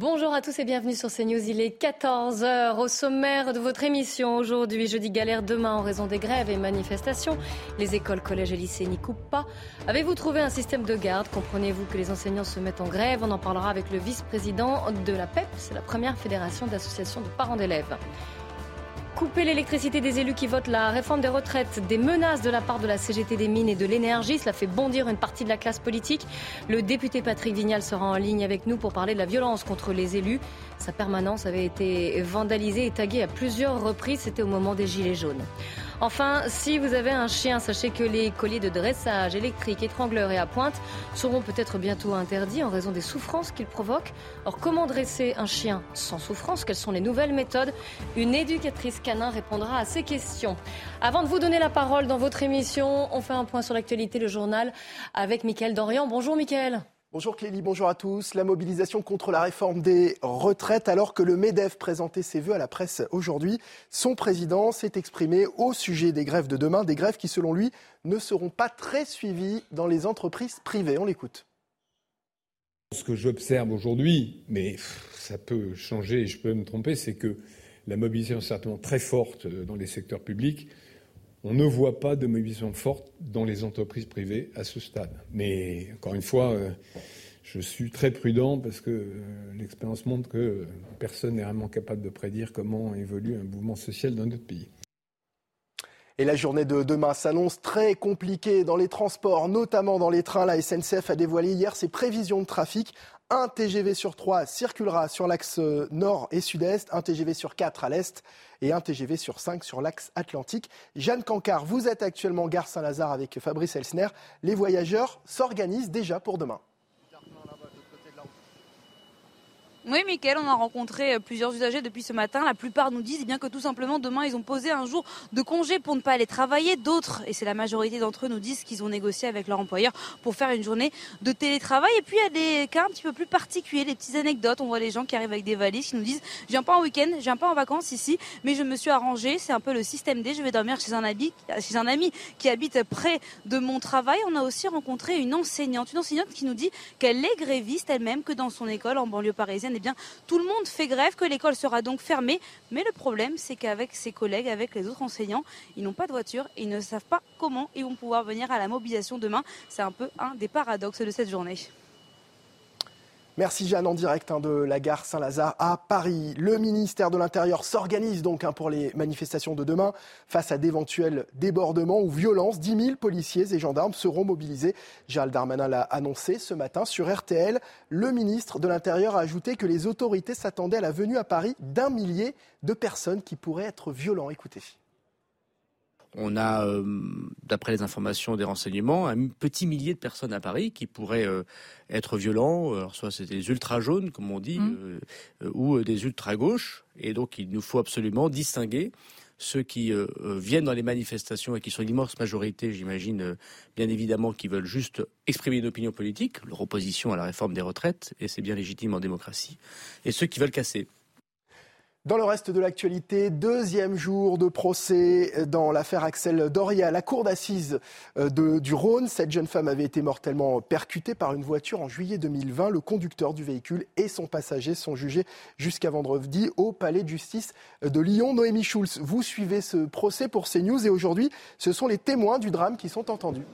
Bonjour à tous et bienvenue sur CNews. Il est 14h au sommaire de votre émission. Aujourd'hui, jeudi galère demain en raison des grèves et manifestations. Les écoles, collèges et lycées n'y coupent pas. Avez-vous trouvé un système de garde? Comprenez-vous que les enseignants se mettent en grève? On en parlera avec le vice-président de la PEP, c'est la première fédération d'associations de parents d'élèves. Couper l'électricité des élus qui votent la réforme des retraites, des menaces de la part de la CGT des mines et de l'énergie, cela fait bondir une partie de la classe politique. Le député Patrick Vignal sera en ligne avec nous pour parler de la violence contre les élus. Sa permanence avait été vandalisée et taguée à plusieurs reprises, c'était au moment des Gilets jaunes. Enfin, si vous avez un chien, sachez que les colliers de dressage électriques, étrangleurs et à pointe seront peut-être bientôt interdits en raison des souffrances qu'ils provoquent. Or, comment dresser un chien sans souffrance Quelles sont les nouvelles méthodes? Une éducatrice canin répondra à ces questions. Avant de vous donner la parole dans votre émission, on fait un point sur l'actualité, le journal, avec Mickaël Dorian. Bonjour Mickaël. Bonjour Clélie, bonjour à tous. La mobilisation contre la réforme des retraites, alors que le MEDEF présentait ses vœux à la presse aujourd'hui, son président s'est exprimé au sujet des grèves de demain, des grèves qui, selon lui, ne seront pas très suivies dans les entreprises privées. On l'écoute. Ce que j'observe aujourd'hui, mais ça peut changer et je peux me tromper, c'est que la mobilisation est certainement très forte dans les secteurs publics. On ne voit pas de mobilisation forte dans les entreprises privées à ce stade. Mais encore une fois, euh, je suis très prudent parce que euh, l'expérience montre que personne n'est vraiment capable de prédire comment évolue un mouvement social dans notre pays. Et la journée de demain s'annonce très compliquée dans les transports, notamment dans les trains. La SNCF a dévoilé hier ses prévisions de trafic. Un TGV sur trois circulera sur l'axe nord et sud-est, un TGV sur quatre à l'est et un TGV sur cinq sur l'axe atlantique. Jeanne Cancard, vous êtes actuellement gare Saint-Lazare avec Fabrice Elsner. Les voyageurs s'organisent déjà pour demain. Oui, Mickaël, on a rencontré euh, plusieurs usagers depuis ce matin. La plupart nous disent bien que tout simplement demain ils ont posé un jour de congé pour ne pas aller travailler. D'autres, et c'est la majorité d'entre eux, nous disent qu'ils ont négocié avec leur employeur pour faire une journée de télétravail. Et puis il y a des cas un petit peu plus particuliers, des petites anecdotes. On voit les gens qui arrivent avec des valises qui nous disent je viens pas en week-end, je viens pas en vacances ici, mais je me suis arrangé. C'est un peu le système D. Je vais dormir chez un ami, chez un ami qui habite près de mon travail. On a aussi rencontré une enseignante, une enseignante qui nous dit qu'elle est gréviste elle-même, que dans son école en banlieue parisienne eh bien, tout le monde fait grève, que l'école sera donc fermée. Mais le problème, c'est qu'avec ses collègues, avec les autres enseignants, ils n'ont pas de voiture et ils ne savent pas comment ils vont pouvoir venir à la mobilisation demain. C'est un peu un des paradoxes de cette journée. Merci Jeanne en direct hein, de la gare Saint-Lazare à Paris. Le ministère de l'Intérieur s'organise donc hein, pour les manifestations de demain face à d'éventuels débordements ou violences. 10 000 policiers et gendarmes seront mobilisés. Gérald Darmanin l'a annoncé ce matin sur RTL. Le ministre de l'Intérieur a ajouté que les autorités s'attendaient à la venue à Paris d'un millier de personnes qui pourraient être violents. Écoutez. On a, euh, d'après les informations des renseignements, un petit millier de personnes à Paris qui pourraient euh, être violents. Alors, soit c'est des ultra-jaunes, comme on dit, mmh. euh, ou des ultra-gauches. Et donc, il nous faut absolument distinguer ceux qui viennent dans les manifestations et qui sont l'immense majorité, j'imagine, bien évidemment, qui veulent juste exprimer une opinion politique, leur opposition à la réforme des retraites, et c'est bien légitime en démocratie, et ceux qui veulent casser. Dans le reste de l'actualité, deuxième jour de procès dans l'affaire Axel Doria. La cour d'assises euh, du Rhône, cette jeune femme avait été mortellement percutée par une voiture en juillet 2020. Le conducteur du véhicule et son passager sont jugés jusqu'à vendredi au palais de justice de Lyon. Noémie Schulz, vous suivez ce procès pour CNews et aujourd'hui, ce sont les témoins du drame qui sont entendus.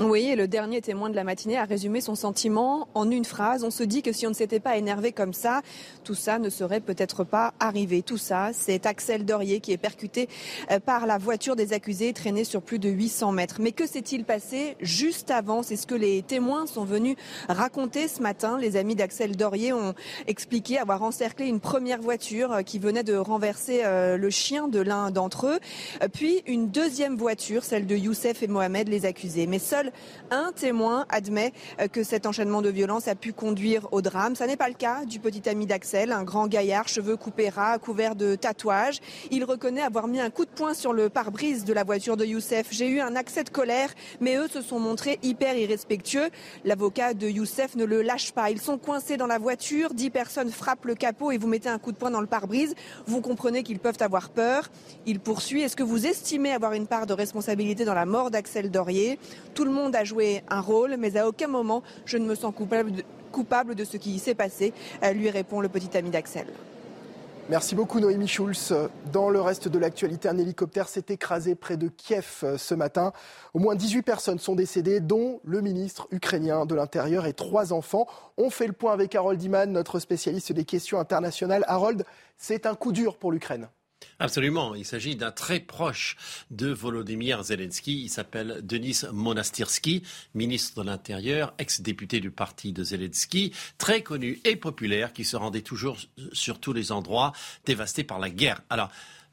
Oui, et le dernier témoin de la matinée a résumé son sentiment en une phrase. On se dit que si on ne s'était pas énervé comme ça, tout ça ne serait peut-être pas arrivé. Tout ça, c'est Axel Dorier qui est percuté euh, par la voiture des accusés traînée sur plus de 800 mètres. Mais que s'est-il passé juste avant? C'est ce que les témoins sont venus raconter ce matin. Les amis d'Axel Dorier ont expliqué avoir encerclé une première voiture euh, qui venait de renverser euh, le chien de l'un d'entre eux, puis une deuxième voiture, celle de Youssef et Mohamed, les accusés. Mais seul un témoin admet euh, que cet enchaînement de violence a pu conduire au drame. Ça n'est pas le cas du petit ami d'Axel, un grand gaillard, cheveux coupés ras, couvert de tatouages. Il reconnaît avoir mis un coup de poing sur le pare-brise de la voiture de Youssef. J'ai eu un accès de colère, mais eux se sont montrés hyper irrespectueux. L'avocat de Youssef ne le lâche pas. Ils sont coincés dans la voiture, dix personnes frappent le capot et vous mettez un coup de poing dans le pare-brise. Vous comprenez qu'ils peuvent avoir peur. Il poursuit. Est-ce que vous estimez avoir une part de responsabilité dans la mort d'Axel Dorier? Tout le monde a joué un rôle, mais à aucun moment je ne me sens coupable de, coupable de ce qui s'est passé, euh, lui répond le petit ami d'Axel. Merci beaucoup Noémie Schulz. Dans le reste de l'actualité, un hélicoptère s'est écrasé près de Kiev euh, ce matin. Au moins 18 personnes sont décédées, dont le ministre ukrainien de l'Intérieur et trois enfants. On fait le point avec Harold Iman, notre spécialiste des questions internationales. Harold, c'est un coup dur pour l'Ukraine. Absolument. Il s'agit d'un très proche de Volodymyr Zelensky. Il s'appelle Denis Monastirski, ministre de l'Intérieur, ex-député du parti de Zelensky, très connu et populaire, qui se rendait toujours sur tous les endroits dévastés par la guerre. Alors,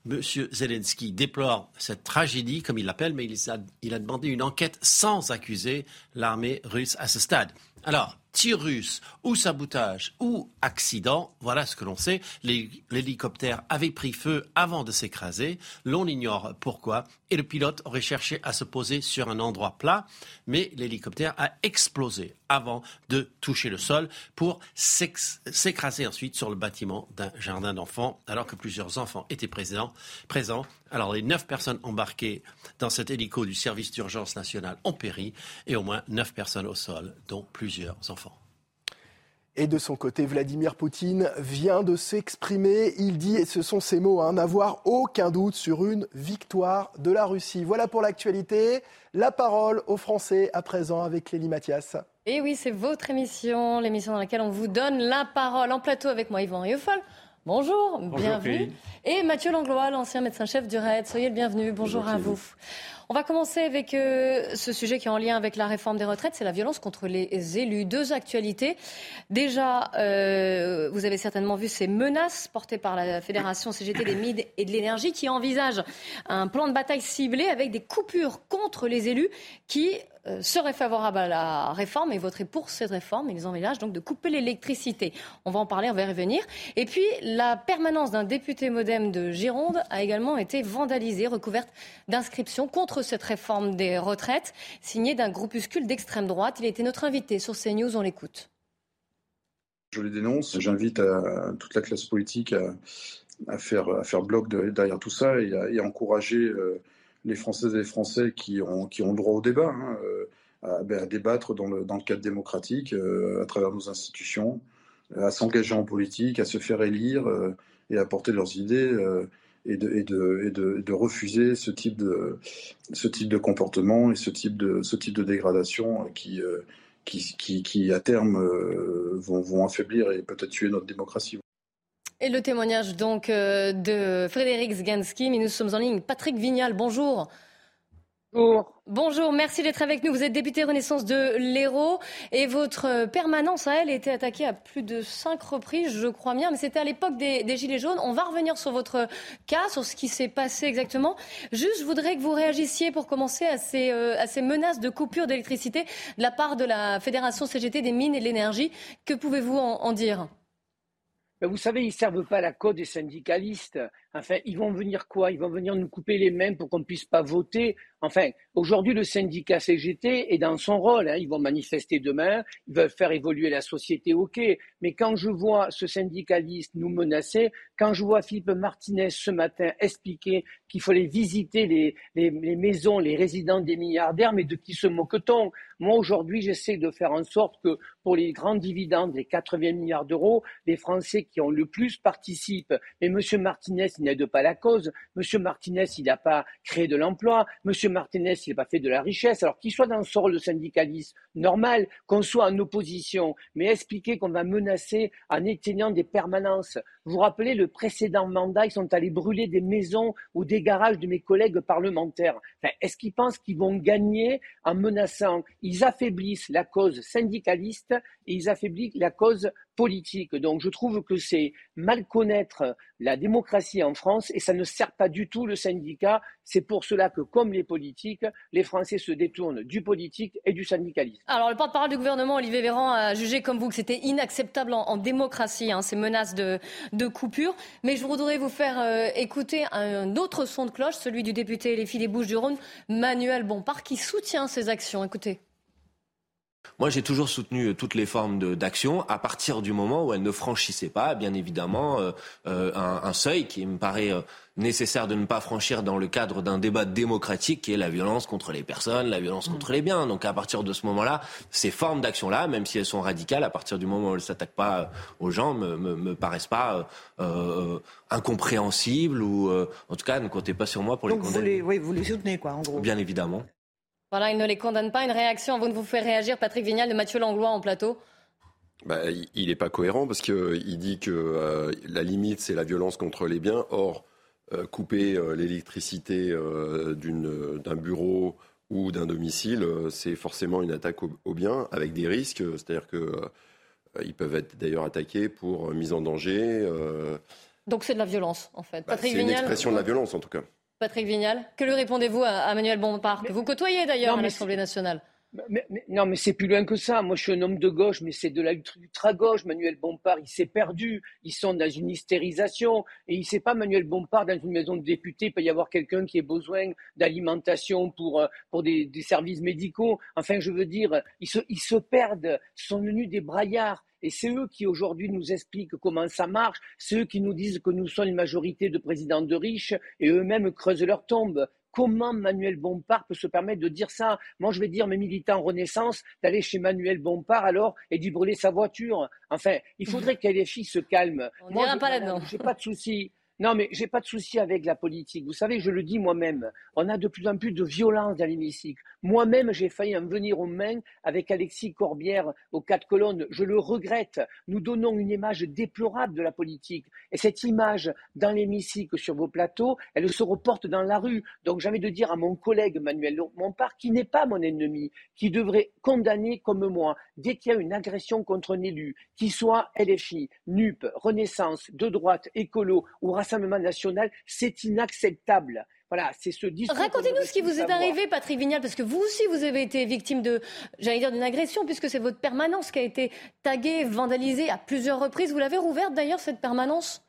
M. Zelensky déplore cette tragédie, comme il l'appelle, mais il a, il a demandé une enquête sans accuser l'armée russe à ce stade. Alors, tir ou sabotage ou accident, voilà ce que l'on sait. L'hélicoptère avait pris feu avant de s'écraser. L'on ignore pourquoi. Et le pilote aurait cherché à se poser sur un endroit plat, mais l'hélicoptère a explosé avant de toucher le sol pour s'écraser ensuite sur le bâtiment d'un jardin d'enfants, alors que plusieurs enfants étaient présents. Alors les neuf personnes embarquées dans cet hélico du service d'urgence nationale ont péri et au moins neuf personnes au sol, dont plusieurs enfants. Et de son côté, Vladimir Poutine vient de s'exprimer. Il dit, et ce sont ses mots, hein, n'avoir aucun doute sur une victoire de la Russie. Voilà pour l'actualité. La parole aux Français à présent avec Lélie Mathias. Et oui, c'est votre émission, l'émission dans laquelle on vous donne la parole en plateau avec moi, Yvan Riofol. Bonjour, bienvenue. Et Mathieu Langlois, l'ancien médecin-chef du RAID. Soyez le bienvenu. Bonjour, à vous. On va commencer avec euh, ce sujet qui est en lien avec la réforme des retraites, c'est la violence contre les élus. Deux actualités. Déjà, euh, vous avez certainement vu ces menaces portées par la Fédération CGT des Mines et de l'Énergie qui envisage un plan de bataille ciblé avec des coupures contre les élus qui seraient favorables à la réforme et voteraient pour cette réforme. Ils envisagent donc de couper l'électricité. On va en parler, on va y revenir. Et puis, la permanence d'un député modem de Gironde a également été vandalisée, recouverte d'inscriptions contre cette réforme des retraites, signée d'un groupuscule d'extrême droite. Il était notre invité sur CNews, on l'écoute. Je les dénonce. J'invite toute la classe politique à, faire, à faire bloc derrière tout ça et à, encourager euh, les Françaises et les Français qui ont, qui ont droit au débat, hein, euh, ben, à, débattre dans le, dans le cadre démocratique, euh, à travers nos institutions, à s'engager en politique, à se faire élire et à porter leurs idées et de, de, de, de, refuser ce type de, ce type de comportement et ce type de, ce type de dégradation qui, qui, qui, qui à terme vont, vont affaiblir et peut-être tuer notre démocratie. Et le témoignage donc euh, de Frédéric Zganski, mais nous sommes en ligne. Patrick Vignal, bonjour. Bonjour. Bonjour, merci d'être avec nous. Vous êtes député Renaissance de l'Hérault et votre permanence à elle a été attaquée à plus de cinq reprises, je crois bien, mais c'était à l'époque des, Gilets jaunes. On va revenir sur votre cas, sur ce qui s'est passé exactement. Juste, je voudrais que vous réagissiez pour commencer à ces, euh, à ces menaces de coupure d'électricité de la part de la Fédération CGT des mines et de l'énergie. Que pouvez-vous en dire? Vous savez, ils ne servent pas la cause des syndicalistes. Enfin, ils vont venir quoi? Ils vont venir nous couper les mains pour qu'on ne puisse pas voter. Enfin, aujourd'hui, le syndicat CGT est dans son rôle. Hein. Ils vont manifester demain, ils veulent faire évoluer la société, ok. Mais quand je vois ce syndicaliste nous menacer, quand je vois Philippe Martinez ce matin expliquer qu'il fallait visiter les, maisons, les résidents des milliardaires, mais de qui se moque-t-on? Moi, aujourd'hui, j'essaie de faire en sorte que pour les grands dividendes, les 80 milliards d'euros, les Français qui ont le plus participent. Mais M. Martinez, n'aide pas la cause. Monsieur Martinez, il n'a pas créé de l'emploi. Monsieur Martinez, il n'a pas fait de la richesse. Alors qu'il soit dans ce rôle de syndicaliste, normal, qu'on soit en opposition, mais expliquer qu'on va menacer en éteignant des permanences. Vous vous rappelez le précédent mandat, ils sont allés brûler des maisons ou des garages de mes collègues parlementaires. Est-ce qu'ils pensent qu'ils vont gagner en menaçant? Ils affaiblissent la cause syndicaliste et ils affaiblissent la cause politique. Donc je trouve que c'est mal connaître la démocratie en France et ça ne sert pas du tout le syndicat. C'est pour cela que, comme les politiques, les Français se détournent du politique et du syndicalisme. Alors le porte-parole du gouvernement, Olivier Véran, a jugé comme vous que c'était inacceptable en, démocratie, hein, ces menaces de, coupure. Mais je voudrais vous faire euh, écouter un autre son de cloche, celui du député Les Filles des Bouches-du-Rhône, Manuel Bompard, qui soutient ces actions. Écoutez. Moi, j'ai toujours soutenu euh, toutes les formes d'action à partir du moment où elles ne franchissaient pas, bien évidemment, euh, euh, un, seuil qui me paraît nécessaire de ne pas franchir dans le cadre d'un débat démocratique qui est la violence contre les personnes, la violence contre les biens. Donc à partir de ce moment-là, ces formes d'action-là, même si elles sont radicales, à partir du moment où elles ne s'attaquent pas aux gens, me, me, me paraissent pas incompréhensibles ou en tout cas ne comptez pas sur moi pour les condamner. Vous les, oui, vous les soutenez quoi, en gros. Bien évidemment. Voilà, il ne les condamne pas. Une réaction, vous ne vous fait réagir, Patrick Vignal de Mathieu Langlois en plateau bah, il n'est pas cohérent parce qu'il euh, dit que euh, la limite, c'est la violence contre les biens. Or, euh, couper l'électricité d'un bureau ou d'un domicile, c'est forcément une attaque aux biens avec des risques. C'est-à-dire qu'ils peuvent être d'ailleurs attaqués pour mise en danger. Donc c'est de la violence, en fait. Bah, c'est une expression de la violence, en tout cas. Patrick Vignal. Que lui répondez-vous à, Manuel Bompard, que vous côtoyez d'ailleurs à l'Assemblée nationale non, mais c'est plus loin que ça. Moi, je suis un homme de gauche, mais c'est de l'ultra-gauche. Manuel Bompard, il s'est perdu. Ils sont dans une hystérisation. Et il ne sait pas, Manuel Bompard, dans une maison de députés, il peut y avoir quelqu'un qui ait besoin d'alimentation pour, euh, pour des, services médicaux. Enfin, je veux dire, ils se, ils se perdent. Ce sont devenus des braillards. Et c'est eux qui aujourd'hui nous expliquent comment ça marche, c'est eux qui nous disent que nous sommes une majorité de présidents de riches et eux-mêmes creusent leur tombe. Comment Manuel Bompard peut se permettre de dire ça? Moi, je vais dire mes militants Renaissance d'aller chez Manuel Bompard alors et d'y brûler sa voiture. Enfin, il faudrait que les filles se calment. On Moi, pas là-dedans. J'ai pas de souci. Non, mais j'ai pas de souci avec la politique. Vous savez, je le dis moi-même. On a de plus en plus de violence dans l'hémicycle. Moi-même, j'ai failli en venir aux mains avec Alexis Corbière aux quatre colonnes. Je le regrette. Nous donnons une image déplorable de la politique. Et cette image dans l'hémicycle sur vos plateaux, elle se reporte dans la rue. Donc, envie de dire à mon collègue Manuel Montpart, qui n'est pas mon ennemi, qui devrait condamner comme moi, dès qu'il y a une agression contre un élu, qui soit LFI, NUP, Renaissance, de droite, écolo ou Rassemblement national, c'est inacceptable. Voilà, c'est ce discours. Racontez-nous ce qui vous est arrivé, Patrick Vignal, parce que vous aussi, vous avez été victime de, j'allais dire, d'une agression, puisque c'est votre permanence qui a été taguée, vandalisée à plusieurs reprises. Vous l'avez rouverte d'ailleurs, cette permanence?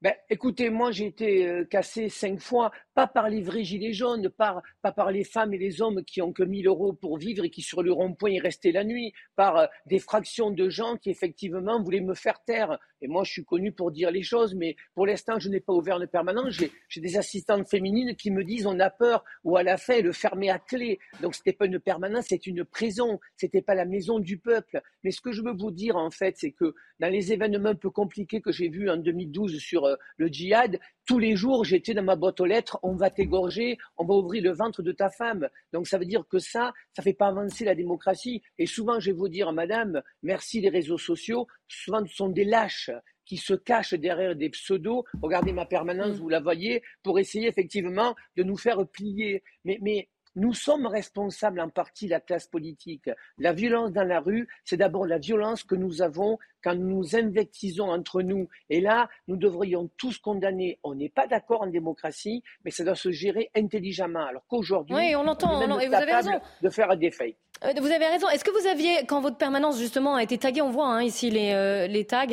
Ben, écoutez, moi j'ai été euh, cassé cinq fois, pas par les vrais gilets jaunes, pas, pas par les femmes et les hommes qui ont que 1000 euros pour vivre et qui sur le rond-point y restaient la nuit, par euh, des fractions de gens qui effectivement voulaient me faire taire. Et moi je suis connu pour dire les choses, mais pour l'instant je n'ai pas ouvert le permanent. J'ai des assistantes féminines qui me disent on a peur ou à la fin le fermer à clé. Donc c'était pas une permanence, c'est une prison, c'était pas la maison du peuple. Mais ce que je veux vous dire en fait, c'est que dans les événements un peu compliqués que j'ai vus en 2012 sur euh, le djihad, tous les jours, j'étais dans ma boîte aux lettres, on va t'égorger, on va ouvrir le ventre de ta femme. Donc ça veut dire que ça, ça fait pas avancer la démocratie. Et souvent, je vais vous dire, madame, merci les réseaux sociaux, souvent ce sont des lâches qui se cachent derrière des pseudos. Regardez ma permanence, mm. vous la voyez, pour essayer effectivement de nous faire plier. Mais, mais nous sommes responsables en partie, la classe politique. La violence dans la rue, c'est d'abord la violence que nous avons quand nous invectisons entre nous. Et là, nous devrions tous condamner. On n'est pas d'accord en démocratie, mais ça doit se gérer intelligemment. Alors qu'aujourd'hui, oui, on entend, on, et vous avez raison de faire des fakes. Euh, vous avez raison. Est-ce que vous aviez, quand votre permanence justement a été taguée, on voit hein, ici les, euh, les tags,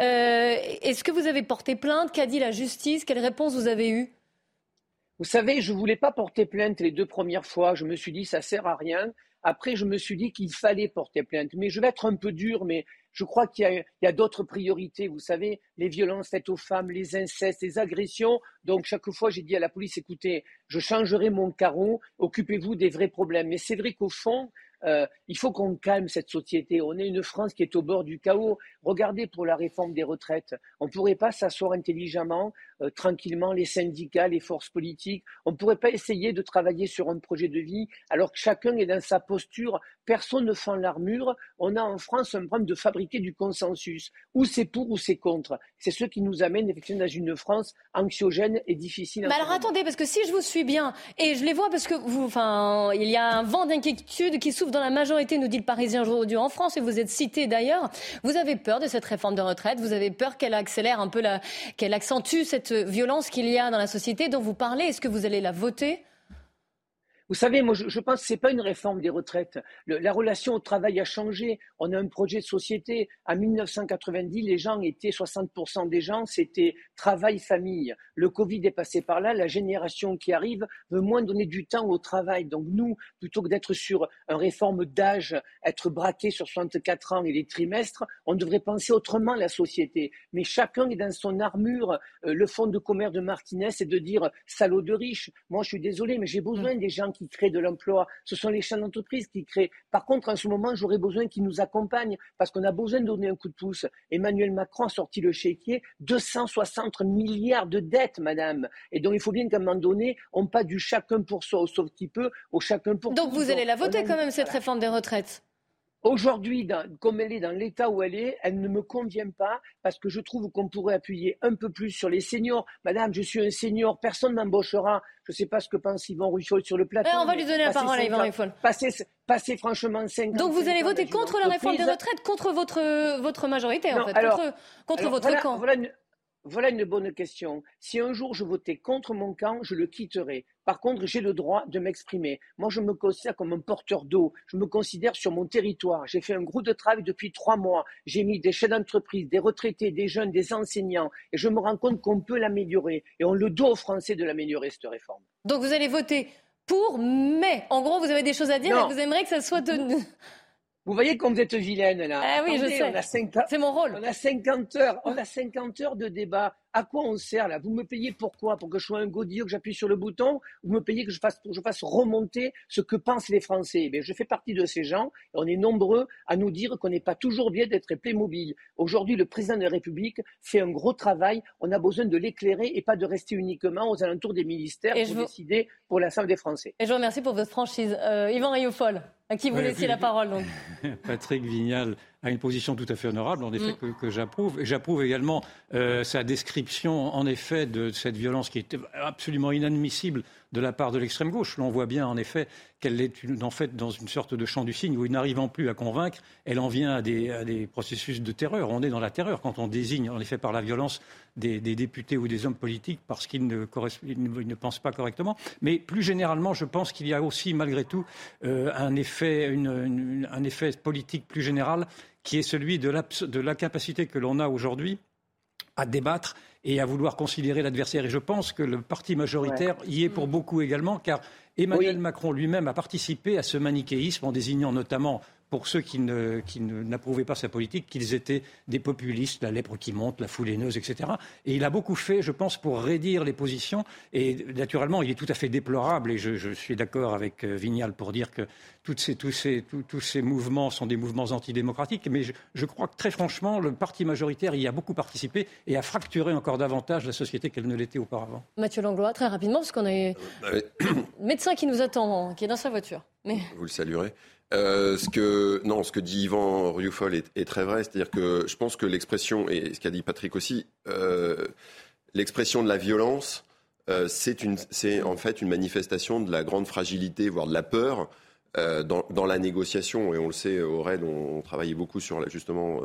euh, est-ce que vous avez porté plainte? Qu'a dit la justice? Quelle réponse vous avez eue? Vous savez, je ne voulais pas porter plainte les deux premières fois. Je me suis dit, ça sert à rien. Après, je me suis dit qu'il fallait porter plainte. Mais je vais être un peu dur, mais je crois qu'il y a, d'autres priorités. Vous savez, les violences faites aux femmes, les incestes, les agressions. Donc, chaque fois, j'ai dit à la police, écoutez, je changerai mon carreau, occupez-vous des vrais problèmes. Mais c'est vrai qu'au fond, euh, il faut qu'on calme cette société. On est une France qui est au bord du chaos. Regardez pour la réforme des retraites. On ne pourrait pas s'asseoir intelligemment, euh, tranquillement, les syndicats, les forces politiques. On ne pourrait pas essayer de travailler sur un projet de vie alors que chacun est dans sa posture. Personne ne fend l'armure. On a en France un problème de fabriquer du consensus. Ou c'est pour ou c'est contre. C'est ce qui nous amène effectivement dans une France anxiogène et difficile. Mais alors attendez, parce que si je vous suis bien, et je les vois parce que vous, enfin, il y a un vent d'inquiétude qui souffle dans la majorité, nous dit le Parisien aujourd'hui en France, et vous êtes cité d'ailleurs. Vous avez peur de cette réforme de retraite, vous avez peur qu'elle accélère un peu, qu'elle accentue cette violence qu'il y a dans la société dont vous parlez. Est-ce que vous allez la voter? Vous savez, moi, je, pense que ce n'est pas une réforme des retraites. la relation au travail a changé. On a un projet de société. En 1990, les gens étaient, 60% des gens, c'était travail-famille. Le Covid est passé par là. La génération qui arrive veut moins donner du temps au travail. Donc, nous, plutôt que d'être sur une réforme d'âge, être braqué sur 64 ans et les trimestres, on devrait penser autrement la société. Mais chacun est dans son armure. Euh, le fonds de commerce de Martinez, c'est de dire salaud de riche. Moi, je suis désolé, mais j'ai besoin des gens qui qui créent de l'emploi, ce sont les chaînes d'entreprise qui créent. Par contre, en ce moment, j'aurais besoin qu'ils nous accompagnent parce qu'on a besoin de donner un coup de pouce. Emmanuel Macron a sorti le chéquier 260 milliards de dettes, madame. Et donc, il faut bien qu'à un moment donné, on pas du chacun pour soi, sauf qui peut, au chacun pour Donc, vous allez la voter quand même, cette réforme des retraites? Aujourd'hui, comme elle est dans l'état où elle est, elle ne me convient pas parce que je trouve qu'on pourrait appuyer un peu plus sur les seniors. Madame, je suis un senior, personne m'embauchera. Je ne sais pas ce que pense Yvan Ruffol sur le plateau. on va lui donner la parole à Yvan Ruffol. Passer, franchement 5 Donc vous allez voter contre la réforme des retraites, contre votre, votre majorité en fait, contre, contre votre camp. Voilà une bonne question. Si un jour je votais contre mon camp, je le quitterai. Par contre, j'ai le droit de m'exprimer. Moi, je me considère comme un porteur d'eau. Je me considère sur mon territoire. J'ai fait un groupe de travail depuis trois mois. J'ai mis des chefs d'entreprise, des retraités, des jeunes, des enseignants. Et je me rends compte qu'on peut l'améliorer. Et on le doit aux Français de l'améliorer, cette réforme. Donc vous allez voter pour, mais en gros, vous avez des choses à dire et vous aimeriez que ça soit de... Vous voyez comme vous êtes vilaine là. Ah oui, je sais. C'est mon rôle. On a 50 heures, on a 50 heures de débat. À quoi on sert là? Vous me payez pourquoi Pour que je sois un godillot, que j'appuie sur le bouton? Vous me payez que je fasse, pour que je fasse remonter ce que pensent les Français? Eh Je fais partie de ces gens et on est nombreux à nous dire qu'on n'est pas toujours bien d'être Playmobil. Aujourd'hui, le président de la République fait un gros travail. On a besoin de l'éclairer et pas de rester uniquement aux alentours des ministères pour décider pour l'ensemble des Français. Et je vous remercie pour votre franchise. Euh, Yvan Rioufol, à qui vous laissiez la parole. Patrick Vignal a une position tout à fait honorable, en effet, mm. que, j'approuve. Et j'approuve également euh, sa description, en effet, de cette violence qui est absolument inadmissible de la part de l'extrême gauche. L'on voit bien, en effet, qu'elle est en fait dans une sorte de champ du cygne où, n'arrivant plus à convaincre, elle en vient à des, processus de terreur. On est dans la terreur quand on désigne, en effet, par la violence des, députés ou des hommes politiques parce qu'ils ne, ne, pensent pas correctement. Mais plus généralement, je pense qu'il y a aussi, malgré tout, euh, un, effet, un effet politique plus général qui est celui de l'incapacité que l'on a aujourd'hui à débattre et à vouloir considérer l'adversaire. Et je pense que le parti majoritaire y est pour beaucoup également, car Emmanuel Macron lui-même a participé à ce manichéisme en désignant notamment pour ceux qui, n'approuvaient pas sa politique, qu'ils étaient des populistes, la lèpre qui monte, la foule haineuse, etc. Et il a beaucoup fait, je pense, pour raidir les positions. Et naturellement, il est tout à fait déplorable, et je, suis d'accord avec euh, Vignal pour dire que tous, ces, mouvements sont des mouvements antidémocratiques. Mais je, crois que très franchement, le parti majoritaire y a beaucoup participé et a fracturé encore davantage la société qu'elle ne l'était auparavant. Mathieu Langlois, très rapidement, parce qu'on a un médecin qui nous attend, qui est dans sa voiture. Mais... Vous le saluerez. Euh, ce que non, ce que dit Yvan Rioufol est, très vrai, c'est-à-dire que je pense que l'expression et ce qu'a dit Patrick aussi, euh, l'expression de la violence, euh, c'est en fait une manifestation de la grande fragilité, voire de la peur dans, la négociation. Et on le sait, au RAID, on, travaillait beaucoup sur justement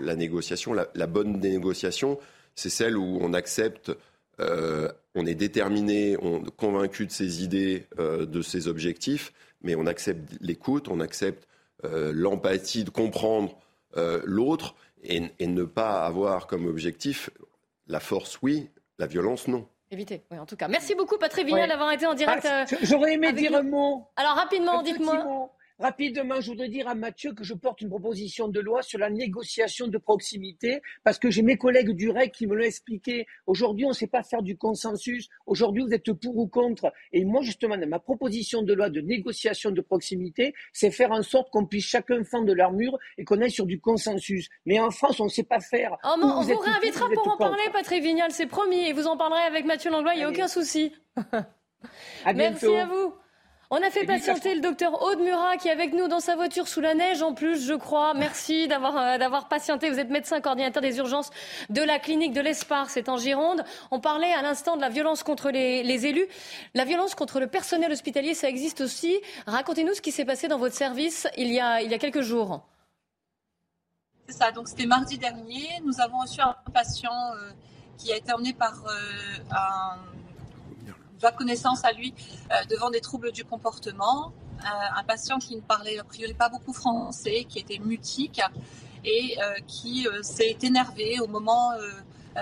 la négociation. La, la, bonne négociation, c'est celle où on accepte. on est déterminé, on est convaincu de ses idées, de ses objectifs, mais on accepte l'écoute, on accepte euh, l'empathie de comprendre euh, l'autre et, ne pas avoir comme objectif la force, oui, la violence, non. Éviter, oui, en tout cas. Merci beaucoup, Patrick Vignal, d'avoir été en direct. Ah, j'aurais aimé dire un mot. Alors, rapidement, dites-moi. Rapidement, je voudrais dire à Mathieu que je porte une proposition de loi sur la négociation de proximité, parce que j'ai mes collègues du REC qui me l'ont expliqué. Aujourd'hui, on ne sait pas faire du consensus. Aujourd'hui, vous êtes pour ou contre. Et moi, justement, ma proposition de loi de négociation de proximité, c'est faire en sorte qu'on puisse chacun fendre leur mur et qu'on aille sur du consensus. Mais en France, on ne sait pas faire. Oh, on vous, réinvitera pour en parler, Patrick Vignal, c'est promis. Et vous en parlerez avec Mathieu Langlois, il n'y a aucun souci. Merci à vous. On a fait patienter le docteur Aude Murat qui est avec nous dans sa voiture sous la neige en plus, je crois. Merci d'avoir euh, d'avoir patienté. Vous êtes médecin coordinateur des urgences de la clinique de l'Espar, c'est en Gironde. On parlait à l'instant de la violence contre les, élus. La violence contre le personnel hospitalier, ça existe aussi. Racontez-nous ce qui s'est passé dans votre service il y a, il y a quelques jours. C'est ça, donc c'était mardi dernier. Nous avons reçu un patient euh, qui a été emmené par euh, un voie connaissance à lui euh, devant des troubles du comportement. Euh, un patient qui ne parlait a priori pas beaucoup français, qui était mutique et euh, qui s'est énervé au moment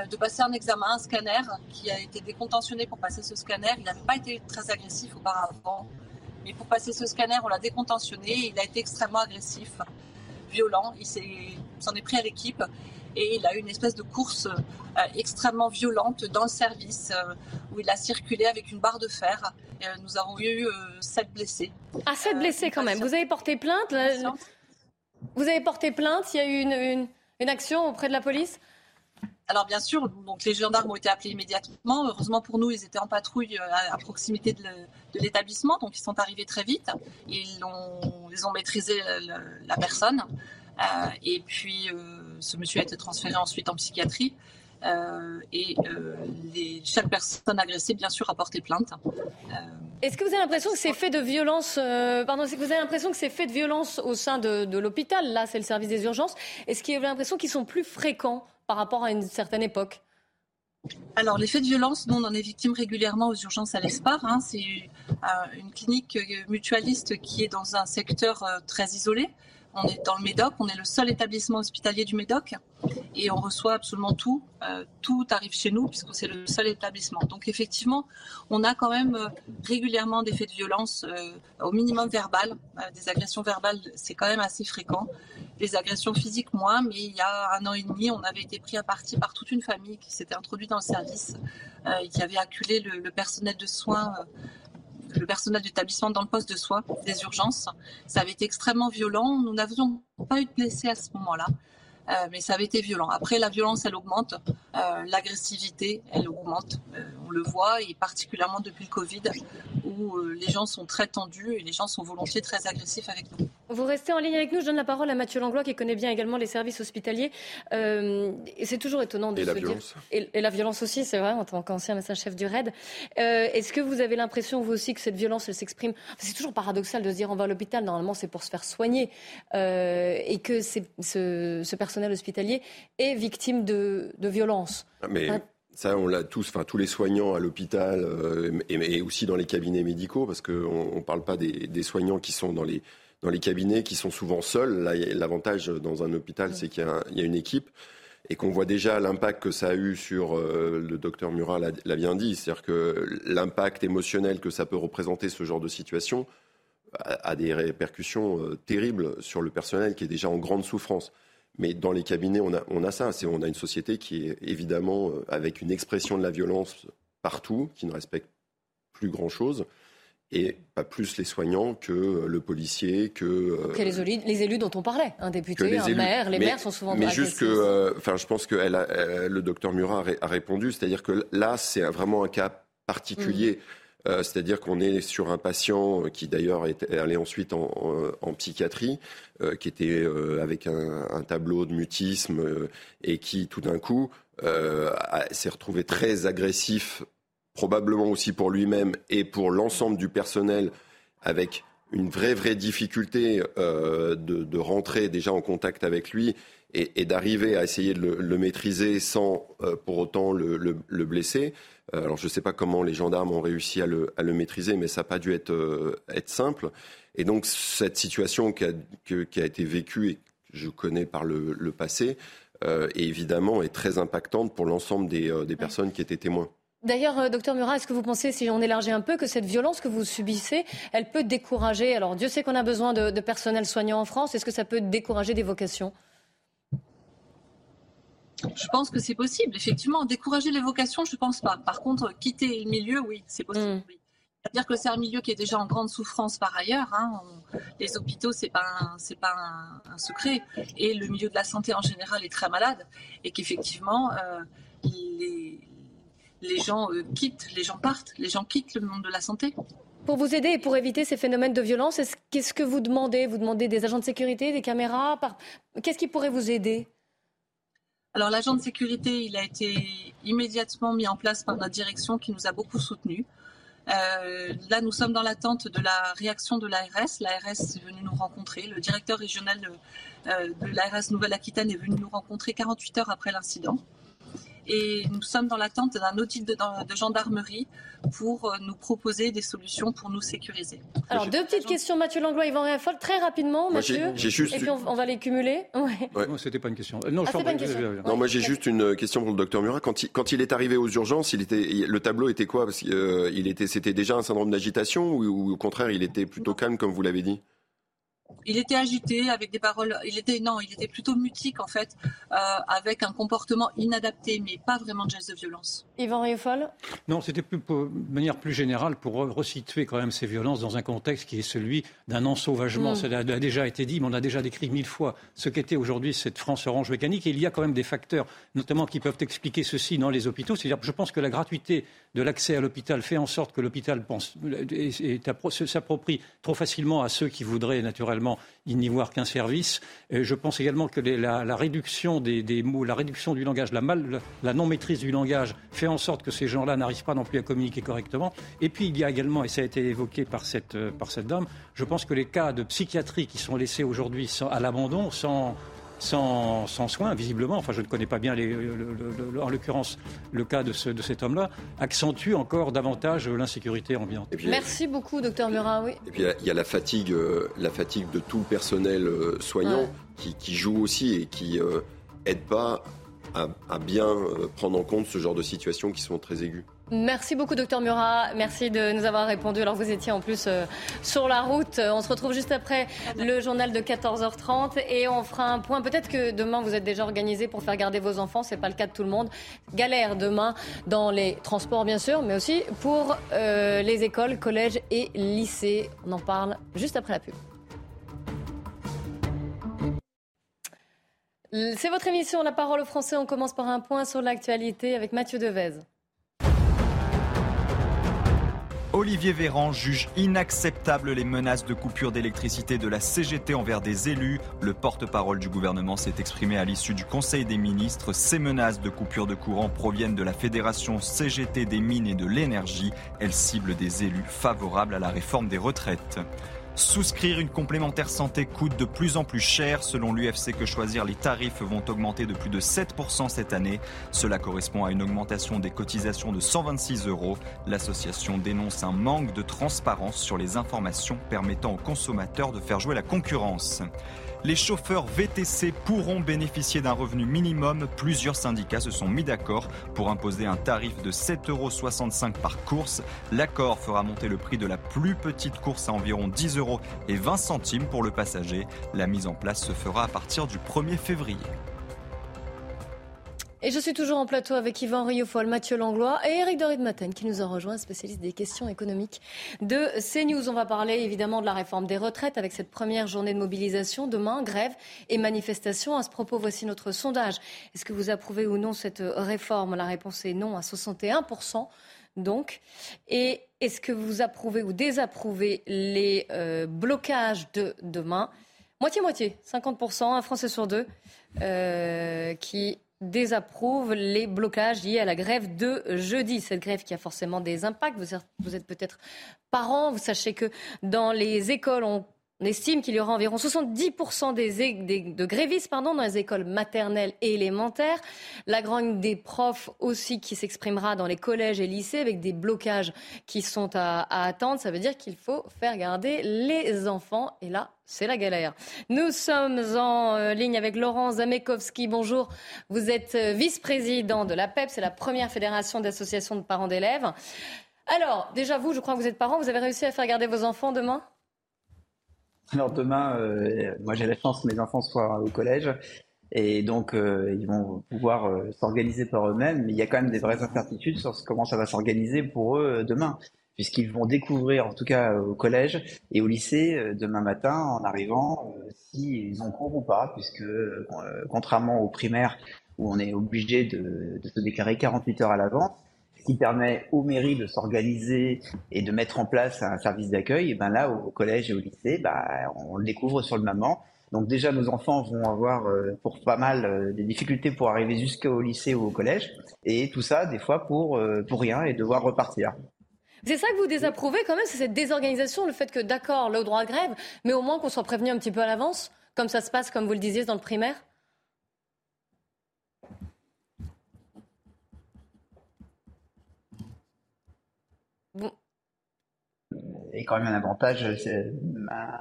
de passer un examen, un scanner, qui a été décontentionné pour passer ce scanner. Il n'avait pas été très agressif auparavant, mais pour passer ce scanner, on l'a décontentionné. il a été extrêmement agressif, violent. Il s'en est pris à l'équipe et il a eu une espèce de course euh, extrêmement violente dans le service euh, où il a circulé avec une barre de fer. Euh, nous avons eu sept blessés. Ah, sept blessés quand même. Vous avez porté plainte Vous avez porté plainte Il y a eu une, une, action auprès de la police? Alors bien sûr, donc les gendarmes ont été appelés immédiatement. Heureusement pour nous, ils étaient en patrouille à, proximité de l'établissement, donc ils sont arrivés très vite. Ils ont, maîtrisé la personne. Euh, et puis, euh, ce monsieur a été transféré ensuite en psychiatrie. Euh, et chaque personne agressée, bien sûr, a porté plainte. Est-ce que vous avez l'impression que c'est fait de violence Pardon, que vous avez l'impression que de violence au sein de, l'hôpital? Là, c'est le service des urgences. Est-ce que vous avez l'impression qu'ils sont plus fréquents par rapport à une certaine époque alors, les faits de violence, nous, on en est victime régulièrement aux urgences à l'ESPAR. Hein. C'est une clinique mutualiste qui est dans un secteur très isolé. On est dans le Médoc, on est le seul établissement hospitalier du Médoc et on reçoit absolument tout. Euh, tout arrive chez nous puisque c'est le seul établissement. Donc effectivement, on a quand même euh, régulièrement des faits de violence, euh, au minimum verbal. des agressions verbales, c'est quand même assez fréquent. Les agressions physiques, moins, mais il y a un an et demi, on avait été pris à partie par toute une famille qui s'était introduite dans le service et qui avait acculé le, le personnel de soins le personnel d'établissement dans le poste de soins des urgences. Ça avait été extrêmement violent. Nous n'avions pas eu de blessés à ce moment-là. Euh, mais ça avait été violent. Après, la violence, elle augmente, euh, l'agressivité, elle augmente. Euh, on le voit, et particulièrement depuis le Covid, où les gens sont très tendus et les gens sont volontiers très agressifs avec nous. Vous restez en ligne avec nous. Je donne la parole à Mathieu Langlois, qui connaît bien également les services hospitaliers. et c'est toujours étonnant de et se la violence. dire. Et, la violence aussi, c'est vrai, en tant qu'ancien médecin-chef du RAID. Est-ce que vous avez l'impression, vous aussi, que cette violence, elle s'exprime C'est toujours paradoxal de se dire on va à l'hôpital, normalement, c'est pour se faire soigner. et que ce, ce personnel hospitalier est victime de, de violences. Ah, mais... Ça, on l'a tous, enfin tous les soignants à l'hôpital euh, et, aussi dans les cabinets médicaux, parce qu'on ne parle pas des, soignants qui sont dans les, dans les cabinets, qui sont souvent seuls. L'avantage dans un hôpital, c'est qu'il y, a une équipe et qu'on voit déjà l'impact que ça a eu sur, euh, le docteur Murat l'a bien dit, c'est-à-dire que l'impact émotionnel que ça peut représenter ce genre de situation a, des répercussions euh, terribles sur le personnel qui est déjà en grande souffrance. Mais dans les cabinets, on a, on a ça. On a une société qui est évidemment euh, avec une expression de la violence partout, qui ne respecte plus grand-chose et pas plus les soignants que euh, le policier, que, euh, que les, élus, les, élus, dont on parlait, un député, un maire. Les maires sont souvent. Mais juste que, enfin, je pense que elle le docteur Murat a, répondu, c'est-à-dire que là, c'est vraiment un cas particulier. Mm. Euh, c'est-à-dire qu'on est sur un patient qui d'ailleurs est allé ensuite en, psychiatrie, euh, qui était euh, avec un, tableau de mutisme et qui tout d'un coup s'est retrouvé très agressif, probablement aussi pour lui-même et pour l'ensemble du personnel, avec une vraie vraie difficulté de, rentrer déjà en contact avec lui et, d'arriver à essayer de le, maîtriser sans pour autant le blesser. Euh, alors je ne sais pas comment les gendarmes ont réussi à le, maîtriser, mais ça n'a pas dû être, euh, être, simple. Et donc cette situation qui a, qui a, été vécue et que je connais par le, passé, euh, évidemment est très impactante pour l'ensemble des, des, personnes qui étaient témoins. D'ailleurs, euh, docteur Murat, est-ce que vous pensez, si on élargit un peu, que cette violence que vous subissez, elle peut décourager Alors, Dieu sait qu'on a besoin de, de personnel soignant en France. Est-ce que ça peut décourager des vocations? Je pense que c'est possible, effectivement. Décourager les vocations, je ne pense pas. Par contre, quitter le milieu, oui, c'est possible. Mm. oui. C'est-à-dire que c'est un milieu qui est déjà en grande souffrance par ailleurs. hein. On- les hôpitaux, c'est pas un- c'est pas un, un secret, et le milieu de la santé en général est très malade, et qu'effectivement euh, les, les gens euh, quittent, les gens partent, les gens quittent le monde de la santé. Pour vous aider et pour éviter ces phénomènes de violence, est-ce- qu'est-ce que vous demandez? Vous demandez des agents de sécurité, des caméras? Par- Qu'est-ce qui pourrait vous aider? Alors l'agent de sécurité, il a été immédiatement mis en place par notre direction qui nous a beaucoup soutenus. Euh, là, nous sommes dans l'attente de la réaction de l'ARS. L'ARS est venu nous rencontrer. Le directeur régional de, euh, de l'ARS Nouvelle-Aquitaine est venu nous rencontrer 48 heures après l'incident. Et nous sommes dans l'attente d'un audit de, de gendarmerie pour euh, nous proposer des solutions pour nous sécuriser. Alors, deux petites questions, Mathieu Langlois, Yvan Réaffol, très rapidement, Mathieu. j'ai juste Et puis, on, on va les cumuler. Ouais. Ouais. Non, c'était pas une question. Euh, Non, Ah, je pas une prie, question. Non, moi j'ai juste une question pour le docteur Murat. Quand il, quand il est arrivé aux urgences, il était, il- le tableau était quoi? Parce euh, était, c'était déjà un syndrome d'agitation ou, ou au contraire il était plutôt calme comme vous l'avez dit? Il était agité avec des paroles. Il était non, il était plutôt mutique en fait, euh, avec un comportement inadapté, mais pas vraiment de gestes de violence. Yvan Réaffol Non, c'était plus pour- de manière plus générale pour re- resituer quand même ces violences dans un contexte qui est celui d'un ensauvagement. Mm. Ça a, a déjà été dit, mais on a déjà décrit mille fois ce qu'était aujourd'hui cette France orange mécanique. Et il y a quand même des facteurs, notamment qui peuvent expliquer ceci dans les hôpitaux. C'est-à-dire, je pense que la gratuité de l'accès à l'hôpital fait en sorte que l'hôpital pense s'approprie trop facilement à ceux qui voudraient naturellement y n'y voir qu'un service. Je pense également que la, réduction des, mots, la réduction du langage, la, non-maîtrise du langage fait en sorte que ces gens-là n'arrivent pas non plus à communiquer correctement. Et puis il y a également, et ça a été évoqué par cette, euh, dame, je pense que les cas de psychiatrie qui sont laissés aujourd'hui à l'abandon, sans, sans, sans soins, visiblement, enfin je ne connais pas bien les- le- le- le- en l'occurrence le cas de, ce- de cet homme-là, accentuent encore davantage l'insécurité ambiante. Puis, Merci beaucoup, docteur Murat. Oui. et puis, il y a- il y a la fatigue, euh, la fatigue de tout le personnel euh, soignant Ouais. qui, qui joue aussi et qui euh, aide pas à, bien euh, prendre en compte ce genre de situations qui sont très aiguës. Merci beaucoup, docteur Murat. Merci de nous avoir répondu. Alors, vous étiez en plus euh, sur la route. Euh, On se retrouve juste après le journal de 14h30 et on fera un point. Peut-être que demain, vous êtes déjà organisé pour faire garder vos enfants. C'est pas le cas de tout le monde. Galère demain dans les transports, bien sûr, mais aussi pour les écoles, collèges et lycées. On en parle juste après la pub. C'est votre émission La parole aux Français. On commence par un point sur l'actualité avec Mathieu Devez. Olivier Véran juge inacceptable les menaces de coupure d'électricité de la CGT envers des élus. Le porte-parole du gouvernement s'est exprimé à l'issue du Conseil des ministres. Ces menaces de coupure de courant proviennent de la Fédération CGT des mines et de l'énergie. Elles ciblent des élus favorables à la réforme des retraites. Souscrire une complémentaire santé coûte de plus en plus cher. Selon l'UFC Que Choisir, les tarifs vont augmenter de plus de 7% cette année. Cela correspond à une augmentation des cotisations de 126 euros. L'association dénonce un manque de transparence sur les informations permettant aux consommateurs de faire jouer la concurrence. Les chauffeurs VTC pourront bénéficier d'un revenu minimum. Plusieurs syndicats se sont mis d'accord pour imposer un tarif de 7,65 euros par course. L'accord fera monter le prix de la plus petite course à environ 10 euros et 20 centimes pour le passager. La mise en place se fera à partir du 1er février. Et je suis toujours en plateau avec Yvan Riofol, Mathieu Langlois et Eric Dorid-Maten qui nous a rejoint, spécialiste des questions économiques de CNews. On va parler évidemment de la réforme des retraites avec cette première journée de mobilisation. Demain, grève et manifestation. À ce propos, voici notre sondage. Est-ce que vous approuvez ou non cette réforme? La réponse est non à 61%. Donc, et est-ce que vous approuvez ou désapprouvez les euh, blocages de demain? Moitié-moitié, 50%, un Français sur deux euh, qui désapprouve les blocages liés à la grève de jeudi. Cette grève qui a forcément des impacts. Vous êtes, êtes peut-être parents, vous sachez que dans les écoles, on On estime qu'il y aura environ 70% des, de grévistes pardon, dans les écoles maternelles et élémentaires. La grogne des profs aussi qui s'exprimera dans les collèges et lycées avec des blocages qui sont à, attendre. Ça veut dire qu'il faut faire garder les enfants. Et là, c'est la galère. Nous sommes en euh, ligne avec Laurent Zamekowski. Bonjour. Vous êtes euh, vice-président de la PEP, c'est la première fédération d'associations de parents d'élèves. Alors, déjà vous, je crois que vous êtes parents, vous avez réussi à faire garder vos enfants demain? Alors demain, euh, moi j'ai la chance que mes enfants soient au collège. Et donc euh, ils vont pouvoir euh, s'organiser par eux-mêmes. Mais il y a quand même des vraies incertitudes sur comment ça va s'organiser pour eux demain, puisqu'ils vont découvrir, en tout cas au collège et au lycée demain matin en arrivant, s'ils ont cours ou pas, puisque contrairement aux primaires où on est obligé de, de se déclarer 48 heures à l'avance qui permet aux mairies de s'organiser et de mettre en place un service d'accueil, et ben là, au collège et au lycée, bah, on le découvre sur le moment. Donc déjà, nos enfants vont avoir euh, pour pas mal euh, des difficultés pour arriver jusqu'au lycée ou au collège, et tout ça, des fois, pour, euh, pour rien et devoir repartir. C'est ça que vous désapprouvez quand même, c'est cette désorganisation, le fait que d'accord, le droit de grève, mais au moins qu'on soit prévenu un petit peu à l'avance, comme ça se passe, comme vous le disiez, dans le primaire? Est quand même un avantage euh,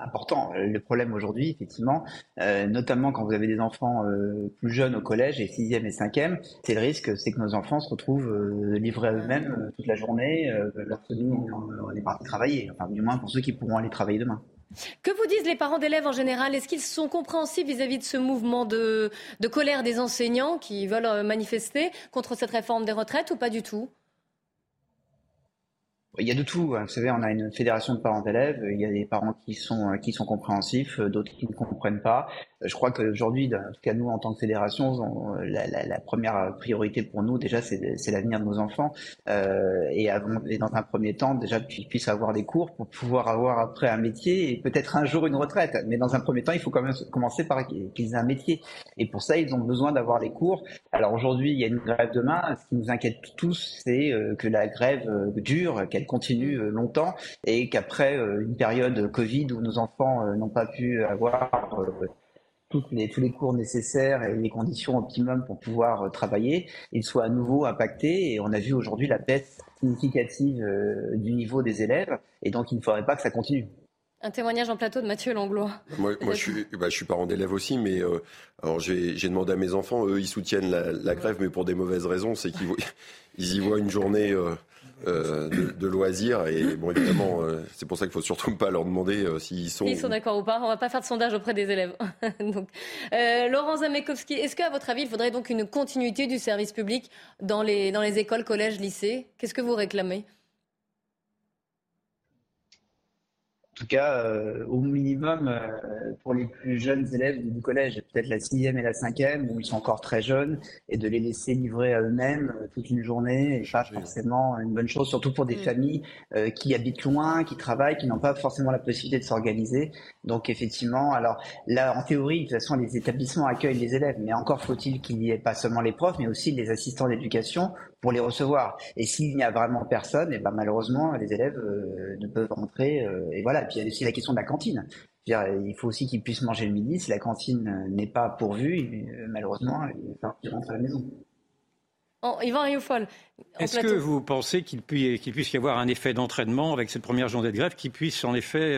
important. Le problème aujourd'hui, effectivement, euh, notamment quand vous avez des enfants euh, plus jeunes au collège et 6e et 5e, c'est le risque, c'est que nos enfants se retrouvent livrés à eux-mêmes toute la journée, lorsque nous, on est parti travailler, enfin du moins pour ceux qui pourront aller travailler demain. Que vous disent les parents d'élèves en général? Est-ce qu'ils sont compréhensifs vis-à-vis de ce mouvement de colère des enseignants qui veulent manifester contre cette réforme des retraites ou pas du tout? Il y a de tout. Hein. Vous savez, on a une fédération de parents d'élèves. Il y a des parents qui sont qui sont compréhensifs, d'autres qui ne comprennent pas. Je crois qu'aujourd'hui, en tout cas nous en tant que fédération, la, première priorité pour nous déjà c'est l'avenir de nos enfants euh, et, avant, et, dans un premier temps déjà qu'ils puissent avoir des cours pour pouvoir avoir après un métier et peut-être un jour une retraite. Mais dans un premier temps, il faut quand même commencer par qu'ils aient un métier et pour ça ils ont besoin d'avoir les cours. Alors aujourd'hui, il y a une grève demain. Ce qui nous inquiète tous, c'est euh, que la grève euh, dure, continue euh, longtemps et qu'après une période Covid où nos enfants n'ont pas pu avoir toutes les, tous les cours nécessaires et les conditions optimum pour pouvoir euh, travailler, ils soient à nouveau impactés. Et on a vu aujourd'hui la baisse significative euh, du niveau des élèves. Et donc, il ne faudrait pas que ça continue. Un témoignage en plateau de Mathieu Langlois. Moi, moi je, suis, bah, je suis parent d'élève aussi, mais euh, alors j'ai demandé à mes enfants, eux, ils soutiennent la, la, grève, mais pour des mauvaises raisons. C'est qu'ils ils y voient une journée euh, de, loisirs. Et bon, évidemment, euh, c'est pour ça qu'il faut surtout pas leur demander euh, s'ils sont. Ils sont d'accord ou pas. On va pas faire de sondage auprès des élèves. donc, Laurent Zamekowski, est-ce qu'à votre avis, il faudrait donc une continuité du service public dans les, dans les écoles, collèges, lycées? Qu'est-ce que vous réclamez? Tout cas, euh, au minimum, euh, pour les plus jeunes élèves du collège, peut-être la sixième et la cinquième, où ils sont encore très jeunes, et de les laisser livrer à eux-mêmes euh, toute une journée, et pas forcément une bonne chose, surtout pour des mm. familles qui habitent loin, qui travaillent, qui n'ont pas forcément la possibilité de s'organiser. Donc effectivement, alors là, en théorie, de toute façon, les établissements accueillent les élèves, mais encore faut-il qu'il n'y ait pas seulement les profs, mais aussi les assistants d'éducation pour les recevoir. Et s'il n'y a vraiment personne, et eh ben malheureusement, les élèves euh, ne peuvent rentrer. Euh, et voilà. Puis il y a aussi la question de la cantine. il faut aussi qu'ils puissent manger le midi. Si la cantine n'est pas pourvue, euh, malheureusement, ils rentrent à la maison. Oh, Yvan Rioufol. Est-ce que vous pensez qu'il puisse y avoir un effet d'entraînement avec cette première journée de grève qui puisse en effet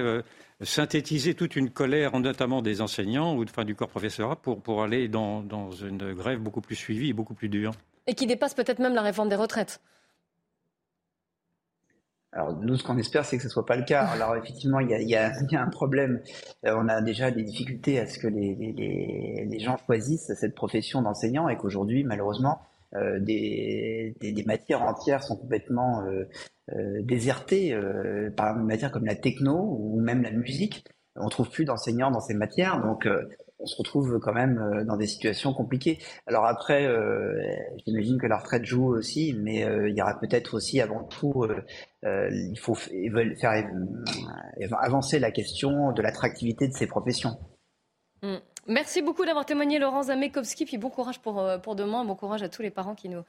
synthétiser toute une colère, notamment des enseignants ou enfin, du corps professoral, pour, pour aller dans, dans une grève beaucoup plus suivie et beaucoup plus dure? Et qui dépasse peut-être même la réforme des retraites. Alors nous, ce qu'on espère, c'est que ce ne soit pas le cas. Alors effectivement, il y a, un problème. Euh, on a déjà des difficultés à ce que les, gens choisissent cette profession d'enseignant et qu'aujourd'hui, malheureusement, euh, des, matières entières sont complètement euh, désertées par une matière comme la techno ou même la musique. On trouve plus d'enseignants dans ces matières, donc on se retrouve quand même euh, dans des situations compliquées. Alors après, euh, j'imagine que la retraite joue aussi, mais euh, il y aura peut-être aussi avant tout, il faut faire avancer la question de l'attractivité de ces professions. Mm. Merci beaucoup d'avoir témoigné, Laurent Zamekowski. Puis bon courage pour, euh, pour demain. Bon courage à tous les parents qui nous,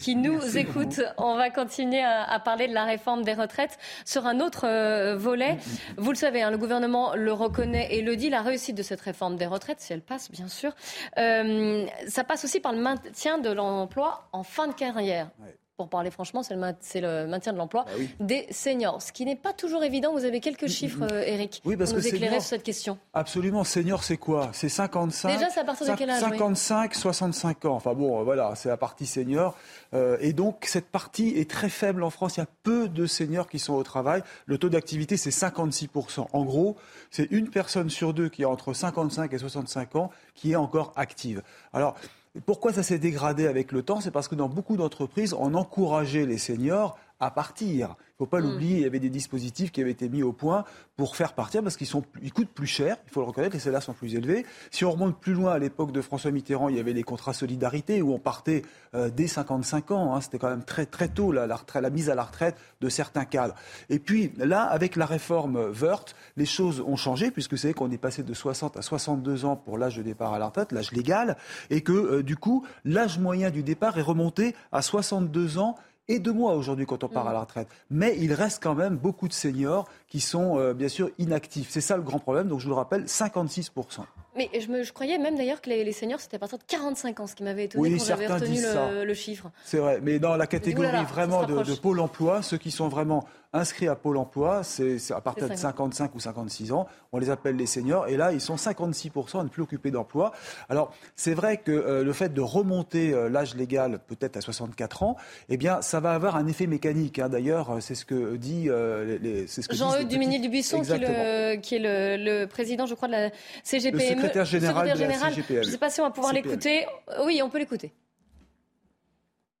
qui nous écoutent. On va continuer à, parler de la réforme des retraites sur un autre euh, volet. Vous le savez, hein, le gouvernement le reconnaît et le dit. La réussite de cette réforme des retraites, si elle passe, bien sûr, euh, ça passe aussi par le maintien de l'emploi en fin de carrière pour parler franchement, c'est le, maintien de l'emploi bah des seniors. Ce qui n'est pas toujours évident. Vous avez quelques chiffres, euh, Eric, oui, parce pour nous éclairer sur cette question. Absolument. Senior, c'est quoi? C'est 55. Déjà, c'est à partir de quel âge 55, 65 ans. Enfin bon, voilà, c'est la partie senior. Euh, et donc, cette partie est très faible en France. Il y a peu de seniors qui sont au travail. Le taux d'activité, c'est 56%. En gros, c'est une personne sur deux qui a entre 55 et 65 ans qui est encore active. Alors, pourquoi ça s'est dégradé avec le temps? C'est parce que dans beaucoup d'entreprises, on encourageait les seniors à partir. Il ne faut pas mm. l'oublier, il y avait des dispositifs qui avaient été mis au point pour faire partir parce qu'ils ils coûtent plus cher, il faut le reconnaître, les salaires sont plus élevés. Si on remonte plus loin, à l'époque de François Mitterrand, il y avait les contrats solidarité où on partait euh, dès 55 ans. Hein. C'était quand même très, très tôt la, la, mise à la retraite de certains cadres. Et puis là, avec la réforme Wörth, les choses ont changé puisque c'est qu'on est passé de 60 à 62 ans pour l'âge de départ à la retraite, l'âge légal, et que euh, du coup, l'âge moyen du départ est remonté à 62 ans et de moi aujourd'hui quand on part à la retraite. Mais il reste quand même beaucoup de seniors qui sont euh, bien sûr inactifs. C'est ça le grand problème. Donc je vous le rappelle, 56%. Mais je, me, je croyais même d'ailleurs que les, seniors, c'était à partir de 45 ans, ce qui m'avait étonné oui, quand j'avais retenu le, chiffre. C'est vrai, mais dans la catégorie vraiment de, de, Pôle emploi, ceux qui sont vraiment inscrits à Pôle emploi, c'est à partir de 55 ou 56 ans, on les appelle les seniors, et là, ils sont 56% à ne plus occupés d'emploi. Alors, c'est vrai que euh, le fait de remonter euh, l'âge légal peut-être à 64 ans, eh bien, ça va avoir un effet mécanique. Hein. D'ailleurs, c'est ce que dit... Euh, Jean-Eudes Duminier-Dubuisson, qui, qui, est le, président, je crois, de la CGPM secrétaire général de la Je ne sais pas si on va pouvoir l'écouter. Oui, on peut l'écouter.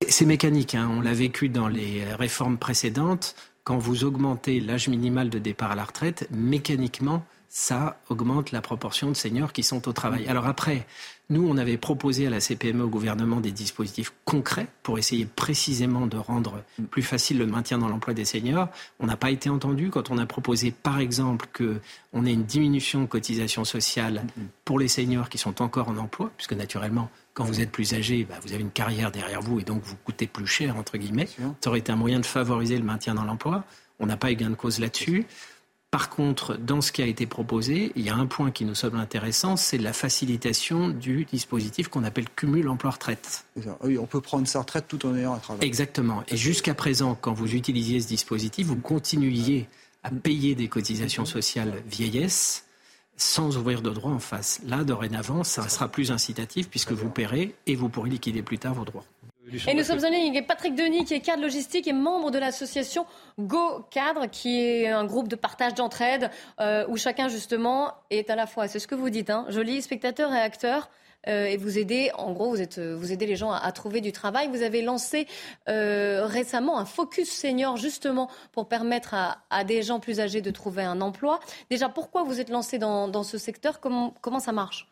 C'est mécanique, hein. on l'a vécu dans les réformes précédentes. Quand vous augmentez l'âge minimal de départ à la retraite, mécaniquement, ça augmente la proportion de seniors qui sont au travail. Alors après, nous, on avait proposé à la CPME au gouvernement des dispositifs concrets pour essayer précisément de rendre plus facile le maintien dans l'emploi des seniors. On n'a pas été entendu quand on a proposé, par exemple, qu'on ait une diminution de cotisation sociale pour les seniors qui sont encore en emploi, puisque naturellement, quand vous êtes plus âgé, bah, vous avez une carrière derrière vous et donc vous coûtez plus cher, entre guillemets. Ça aurait été un moyen de favoriser le maintien dans l'emploi. On n'a pas eu gain de cause là-dessus. Par contre, dans ce qui a été proposé, il y a un point qui nous semble intéressant, c'est la facilitation du dispositif qu'on appelle cumul emploi-retraite. Oui, on peut prendre sa retraite tout en ayant un travail. Exactement. Et jusqu'à présent, quand vous utilisiez ce dispositif, vous continuiez à payer des cotisations sociales vieillesse sans ouvrir de droits en face. Là, dorénavant, ça sera plus incitatif puisque vous paierez et vous pourrez liquider plus tard vos droits. Et nous sommes en ligne avec Patrick Denis, qui est cadre logistique et membre de l'association Go Cadre, qui est un groupe de partage d'entraide euh, où chacun, justement, est à la fois, c'est ce que vous dites, hein, joli spectateur et acteur. Euh, et vous aidez, gros, vous, aidez les gens à, trouver du travail. Vous avez lancé euh, récemment un focus senior justement pour permettre à, des gens plus âgés de trouver un emploi. Déjà, pourquoi vous êtes lancé dans, ce secteur? Comment ça marche?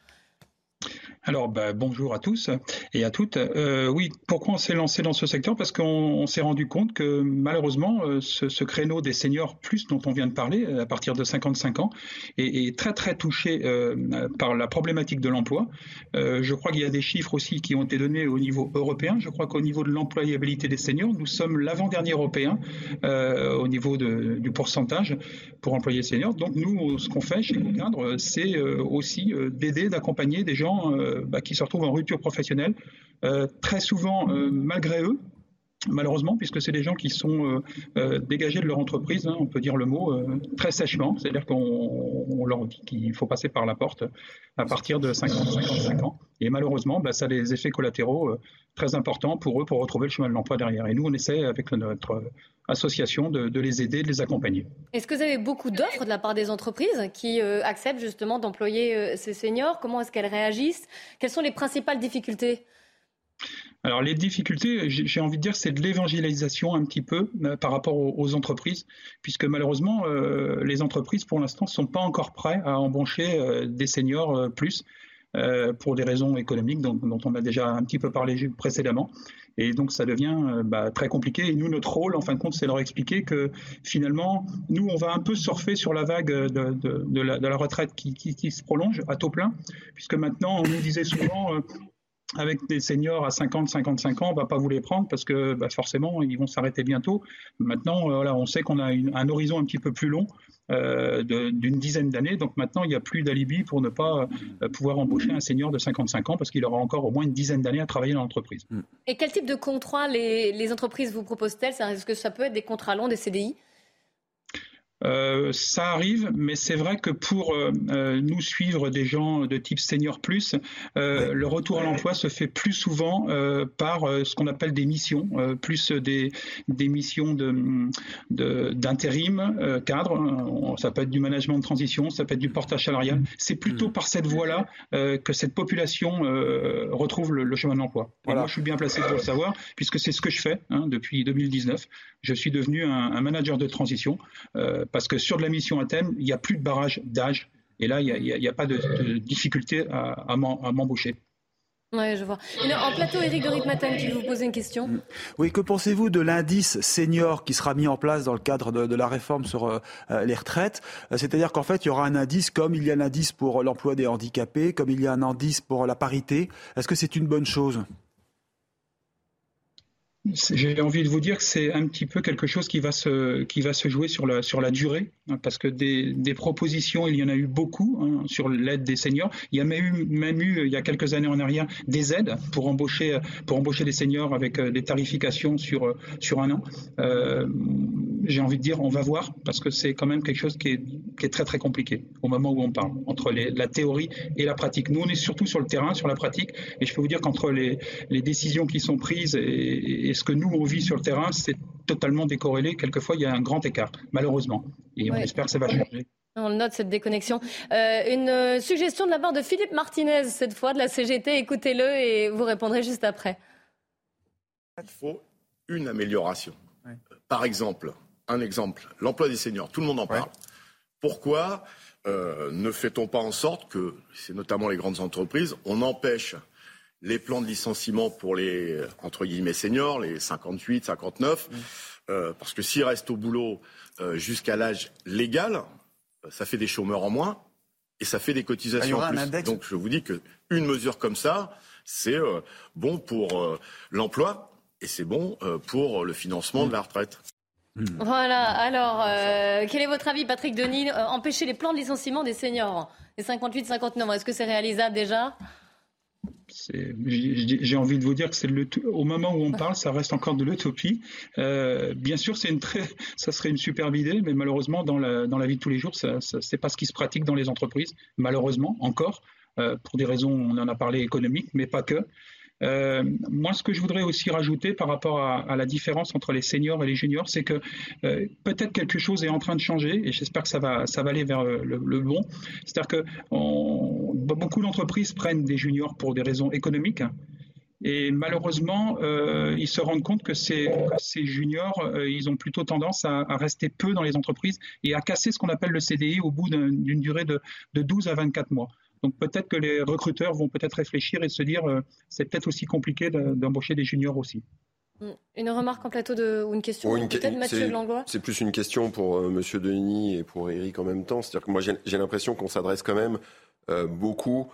Alors, bah, bonjour à tous et à toutes. Euh, oui, pourquoi on s'est lancé dans ce secteur? Parce qu'on s'est rendu compte que malheureusement, euh, ce, créneau des seniors plus dont on vient de parler, à partir de 55 ans, est, très très touché euh, par la problématique de l'emploi. je crois qu'il y a des chiffres aussi qui ont été donnés au niveau européen. Je crois qu'au niveau de l'employabilité des seniors, nous sommes l'avant-dernier européen au niveau du pourcentage pour employer seniors. Donc nous, ce qu'on fait chez cadre, c'est aussi d'aider, d'accompagner des gens euh, bah, qui se retrouvent en rupture professionnelle, euh, très souvent euh, malgré eux, malheureusement, puisque c'est des gens qui sont dégagés de leur entreprise, hein, on peut dire le mot, très sèchement, c'est-à-dire qu'on leur dit qu'il faut passer par la porte à partir de 50-55 ans. Et malheureusement, bah, ça a des effets collatéraux très importants pour eux pour retrouver le chemin de l'emploi derrière. Et nous, on essaie avec notre association de, les aider, de les accompagner. Est-ce que vous avez beaucoup d'offres de la part des entreprises qui euh, acceptent justement d'employer euh, ces seniors? Comment est-ce qu'elles réagissent? Quelles sont les principales difficultés? Alors les difficultés, j'ai envie de dire, c'est de l'évangélisation un petit peu euh, par rapport aux, entreprises, puisque malheureusement, les entreprises pour l'instant ne sont pas encore prêtes à embaucher des seniors plus. pour des raisons économiques dont, on a déjà un petit peu parlé précédemment. Et donc ça devient bah, très compliqué. Et nous, notre rôle, en fin de compte, c'est leur expliquer que finalement, nous, on va un peu surfer sur la vague de, de, de, la, de retraite qui, se prolonge à taux plein, puisque maintenant, on nous disait souvent, avec des seniors à 50, 55 ans, on va pas vous les prendre parce que bah, forcément, ils vont s'arrêter bientôt. Maintenant, euh, on sait qu'on a un horizon un petit peu plus long euh, d'une dizaine d'années. Donc maintenant, il n'y a plus d'alibi pour ne pas euh, pouvoir embaucher un senior de 55 ans parce qu'il aura encore au moins une dizaine d'années à travailler dans l'entreprise. Et quel type de contrat les, les entreprises vous proposent-elles? Est-ce que ça peut être des contrats longs, des CDI euh, ça arrive, mais c'est vrai que pour euh, euh, nous suivre des gens de type senior plus, le retour à l'emploi se fait plus souvent par ce qu'on appelle des missions, plus des, des missions d'intérim, de, d'intérim cadre. Ça peut être du management de transition, ça peut être du portage salarial. C'est plutôt par cette voie-là que cette population retrouve le, chemin de l'emploi. Moi, je suis bien placé pour le savoir, puisque c'est ce que je fais hein, depuis 2019. Je suis devenu un, un manager de transition parce que sur de la mission à thème, il n'y a plus de barrage d'âge. Et là, il n'y a, pas de, difficulté à, à m'embaucher. Oui, je vois. en plateau, Eric de Ritmaten qui vous poser une question. Mm. Oui, que pensez-vous de l'indice senior qui sera mis en place dans le cadre de, la réforme sur euh, euh, les retraites? Euh, C'est-à-dire qu'en fait, il y aura un indice comme il y a un indice pour l'emploi des handicapés, comme il y a un indice pour la parité. Est-ce que c'est une bonne chose? J'ai envie de vous dire que c'est un petit peu quelque chose qui va se, qui va se jouer sur la, sur la durée, hein, parce que des, des propositions, il y en a eu beaucoup hein, sur l'aide des seniors. Il y a même eu, même eu, il y a quelques années en arrière, des aides pour embaucher, pour embaucher des seniors avec euh, des tarifications sur, euh, sur un an. Euh, j'ai envie de dire, on va voir, parce que c'est quand même quelque chose qui est, qui est très très compliqué au moment où on parle, entre les, la théorie et la pratique. Nous, on est surtout sur le terrain, sur la pratique, et je peux vous dire qu'entre les, les décisions qui sont prises et, et ce que nous, on vit sur le terrain, c'est totalement décorrélé. Quelquefois, il y a un grand écart, malheureusement. Et on espère que ça va changer. On note cette déconnexion. Euh, une euh, suggestion de la part de Philippe Martinez, cette fois de la CGT. Écoutez-le et vous répondrez juste après. Il faut une amélioration. Par exemple, un exemple, l'emploi des seniors. Tout le monde en parle. Pourquoi euh, ne fait-on pas en sorte que, c'est notamment les grandes entreprises, on empêche les plans de licenciement pour les, entre guillemets, seniors, les 58, 59, mmh. euh, parce que s'ils restent au boulot euh, jusqu'à l'âge légal, ça fait des chômeurs en moins et ça fait des cotisations en plus. Donc je vous dis qu'une mesure comme ça, c'est euh, bon pour l'emploi et c'est bon pour le financement de la retraite. Mmh. Voilà, alors, quel est votre avis, Patrick Denis? Empêcher les plans de licenciement des seniors, les 58-59 est-ce que c'est réalisable déjà? J'ai envie de vous dire que c'est au moment où on parle, ça reste encore de l'utopie. Euh, bien sûr, c'est une très, ça serait une superbe idée, mais malheureusement, dans la, dans la vie de tous les jours, ça, ça c'est pas ce qui se pratique dans les entreprises. Malheureusement, encore, euh, pour des raisons, on en a parlé économiques, mais pas que. Euh, moi, ce que je voudrais aussi rajouter par rapport à, la différence entre les seniors et les juniors, c'est que euh, peut-être quelque chose est en train de changer et j'espère que ça va, aller vers le, bon. C'est-à-dire que beaucoup d'entreprises prennent des juniors pour des raisons économiques. Et malheureusement, euh, ils se rendent compte que ces, juniors, ils ont plutôt tendance à, rester peu dans les entreprises et à casser ce qu'on appelle le CDI au bout d'une durée de 12 à 24 mois. Donc peut-être que les recruteurs vont peut-être réfléchir et se dire euh, c'est peut-être aussi compliqué d'embaucher des juniors aussi. Mm. Une remarque en plateau de, ou une question peut-être Mathieu Langlois C'est plus une question pour M. Euh, Monsieur Denis et pour Eric en même temps. C'est-à-dire que moi j'ai l'impression qu'on s'adresse quand même euh, beaucoup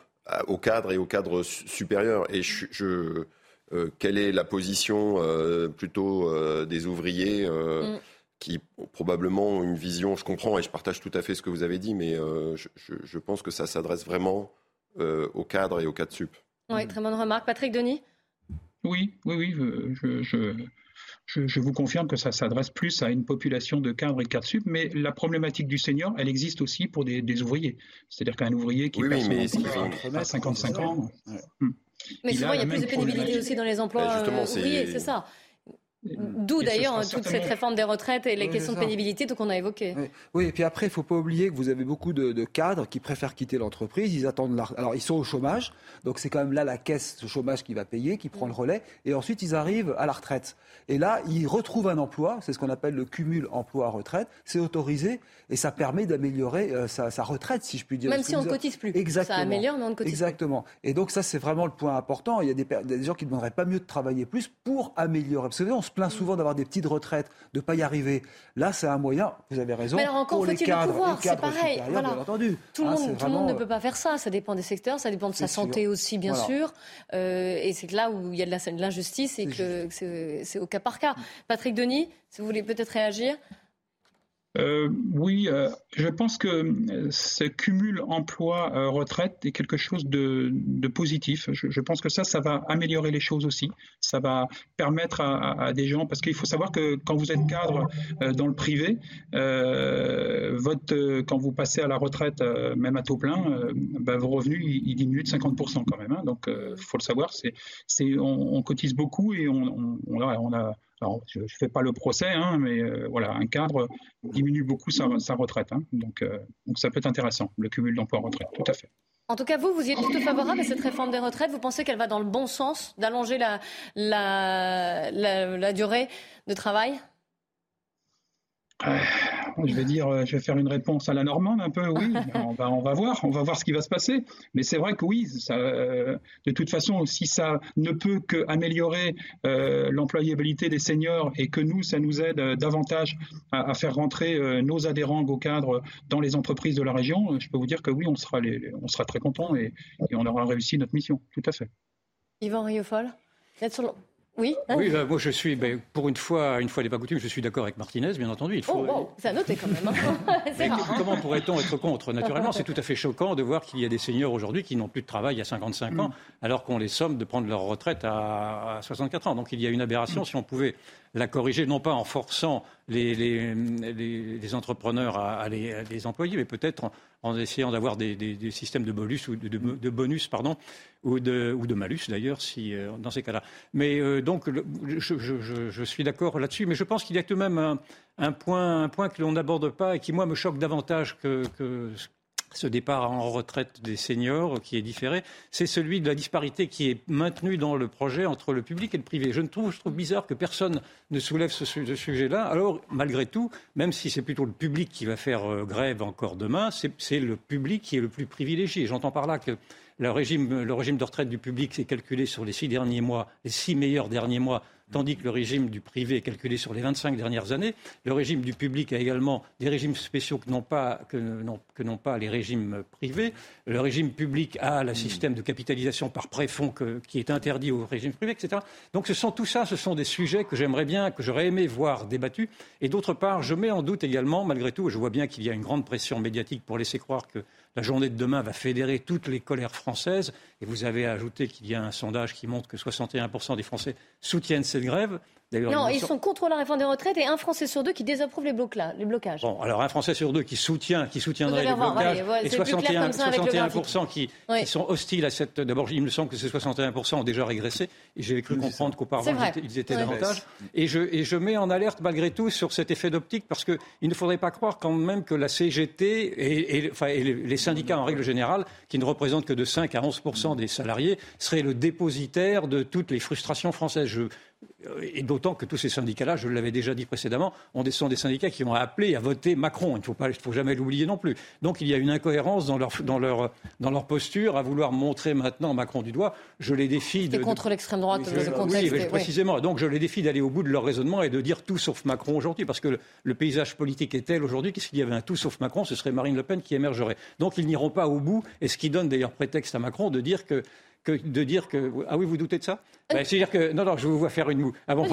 au cadre et au cadre supérieur. Et je, quelle est la position plutôt des ouvriers mm qui probablement ont une vision, je comprends et je partage tout à fait ce que vous avez dit, mais euh, je, pense que ça s'adresse vraiment euh, au cadre et au cadre sup. Oui, très bonne remarque. Patrick Denis? Oui, oui, oui, je, je, vous confirme que ça s'adresse plus à une population de cadres et de cadres sup, mais la problématique du senior, elle existe aussi pour des, ouvriers. C'est-à-dire qu'un ouvrier qui oui, passe oui, à 55 ans... Mais souvent, il y a plus de pénibilité aussi dans les emplois bah, ouvriers, c'est ça D'où d'ailleurs toute cette réforme des retraites et les questions de pénibilité qu'on a évoquées. Oui. et puis après, il ne faut pas oublier que vous avez beaucoup de, cadres qui préfèrent quitter l'entreprise. Ils attendent Alors, ils sont au chômage, donc c'est quand même là la caisse de chômage qui va payer, qui prend le relais, et ensuite ils arrivent à la retraite. Et là, ils retrouvent un emploi, c'est ce qu'on appelle le cumul emploi-retraite. C'est autorisé et ça permet d'améliorer euh, sa, retraite, si je puis dire. Même si on ne cotise plus. Exactement. Ça améliore, mais on ne cotise Exactement. Et donc ça, c'est vraiment le point important. Il y a des, des gens qui ne demanderaient pas mieux de travailler plus pour améliorer. Parce que vous savez, on se plaint souvent d'avoir des petites retraites, de ne pas y arriver. Là, c'est un moyen, vous avez raison, mais alors encore cadres, le c'est pareil. Voilà. entendu. Tout, le, hein, monde, ne peut pas faire ça. Ça dépend des secteurs, ça dépend de sa santé aussi, bien sûr. Euh, et c'est là où il y a de l'injustice et que c'est au cas par cas. Patrick Denis, si vous voulez peut-être réagir euh, oui, euh, je pense que euh, ce cumul emploi-retraite est quelque chose de, positif. Je, pense que ça, ça va améliorer les choses aussi. Ça va permettre à, des gens, parce qu'il faut savoir que quand vous êtes cadre dans le privé, quand vous passez à la retraite, même à taux plein, bah, vos revenus ils, diminuent de 50% quand même. Hein. donc, il faut le savoir, on, cotise beaucoup et on a je ne fais pas le procès, hein, mais euh, voilà, un cadre diminue beaucoup sa, retraite. Hein. donc, euh, donc, ça peut être intéressant, le cumul d'emploi-retraite, tout à fait. En tout cas, vous, vous y êtes plutôt favorable à cette réforme des retraites. Vous pensez qu'elle va dans le bon sens, d'allonger la durée de travail? Je vais dire, euh, je vais faire une réponse à la normande un peu, oui. on, va, on va voir, on va voir ce qui va se passer. Mais c'est vrai que oui, ça, euh, de toute façon, si ça ne peut qu'améliorer euh, l'employabilité des seniors et que nous, ça nous aide davantage à, faire rentrer nos adhérents au cadre dans les entreprises de la région, je peux vous dire que oui, on sera, les, on sera très content et, et, on aura réussi notre mission, tout à fait. Yvan Riofol, oui. Oui, bah, moi je suis, bah, pour une fois, une fois n'est pas coutume, je suis d'accord avec Martinez, bien entendu. Il faut... Oh, ça noté quand même. Hein. comment pourrait-on être contre Naturellement, c'est tout à fait choquant de voir qu'il y a des seniors aujourd'hui qui n'ont plus de travail à 55 ans, mm. alors qu'on les somme de prendre leur retraite à, 64 ans. Donc il y a une aberration. Si on pouvait la corriger, non pas en forçant les, entrepreneurs à, les, employer, mais peut-être en, essayant d'avoir des, systèmes de bonus ou de, bonus, pardon, ou de, ou de malus d'ailleurs, si euh, dans ces cas-là. Mais euh, donc, je, suis d'accord là-dessus, mais je pense qu'il y a tout de même un, point, un point que l'on n'aborde pas et qui moi me choque davantage que, que ce départ en retraite des seniors qui est différé, c'est celui de la disparité qui est maintenue dans le projet entre le public et le privé. Je, trouve, je bizarre que personne ne soulève ce, sujet-là. Alors, malgré tout, même si c'est plutôt le public qui va faire euh, grève encore demain, c'est le public qui est le plus privilégié. J'entends par là que le régime de retraite du public s'est calculé sur les six derniers mois, les six meilleurs derniers mois tandis que le régime du privé est calculé sur les 25 dernières années. Le régime du public a également des régimes spéciaux que n'ont pas, que pas, les régimes privés. Le régime public a le système de capitalisation par préfonds qui est interdit au régime privé, etc. Donc ce sont tout ça, ce sont des sujets que j'aimerais bien, que j'aurais aimé voir débattus. Et d'autre part, je mets en doute également, malgré tout, je vois bien qu'il y a une grande pression médiatique pour laisser croire que la journée de demain va fédérer toutes les colères françaises. Et vous avez ajouté qu'il y a un sondage qui montre que 61% des Français soutiennent cette grève. Non, ils sont contre la réforme des retraites et un Français sur deux qui désapprouve les, blocages. Bon, alors un Français sur deux qui soutient, qui soutiendrait les blocages et 61%, qui, sont hostiles à cette. D'abord, il me semble que ces 61% ont déjà régressé. Et j'ai cru comprendre qu'auparavant ils étaient davantage. Et je, et je mets en alerte malgré tout sur cet effet d'optique parce qu'il ne faudrait pas croire quand même que la CGT et, enfin, et les syndicats en règle générale, qui ne représentent que de 5 à 11% des salariés, seraient le dépositaire de toutes les frustrations françaises. Je, et d'autant que tous ces syndicats-là, je l'avais déjà dit précédemment, sont des syndicats qui ont appelé à voter Macron. Il ne faut, jamais l'oublier non plus. Donc il y a une incohérence dans leur, dans, leur, dans leur posture à vouloir montrer maintenant Macron du doigt. Je les défie de. contre l'extrême droite, le contexte. Oui, précisément. Donc je les défie d'aller au bout de leur raisonnement et de dire tout sauf Macron aujourd'hui. Parce que le, paysage politique est tel aujourd'hui qu'il y avait un tout sauf Macron, ce serait Marine Le Pen qui émergerait. Donc ils n'iront pas au bout. Et ce qui donne d'ailleurs prétexte à Macron de dire que que de dire que ah oui vous doutez de ça? Ben, c'est-à-dire que non non je vous vois faire une moue. Ah bon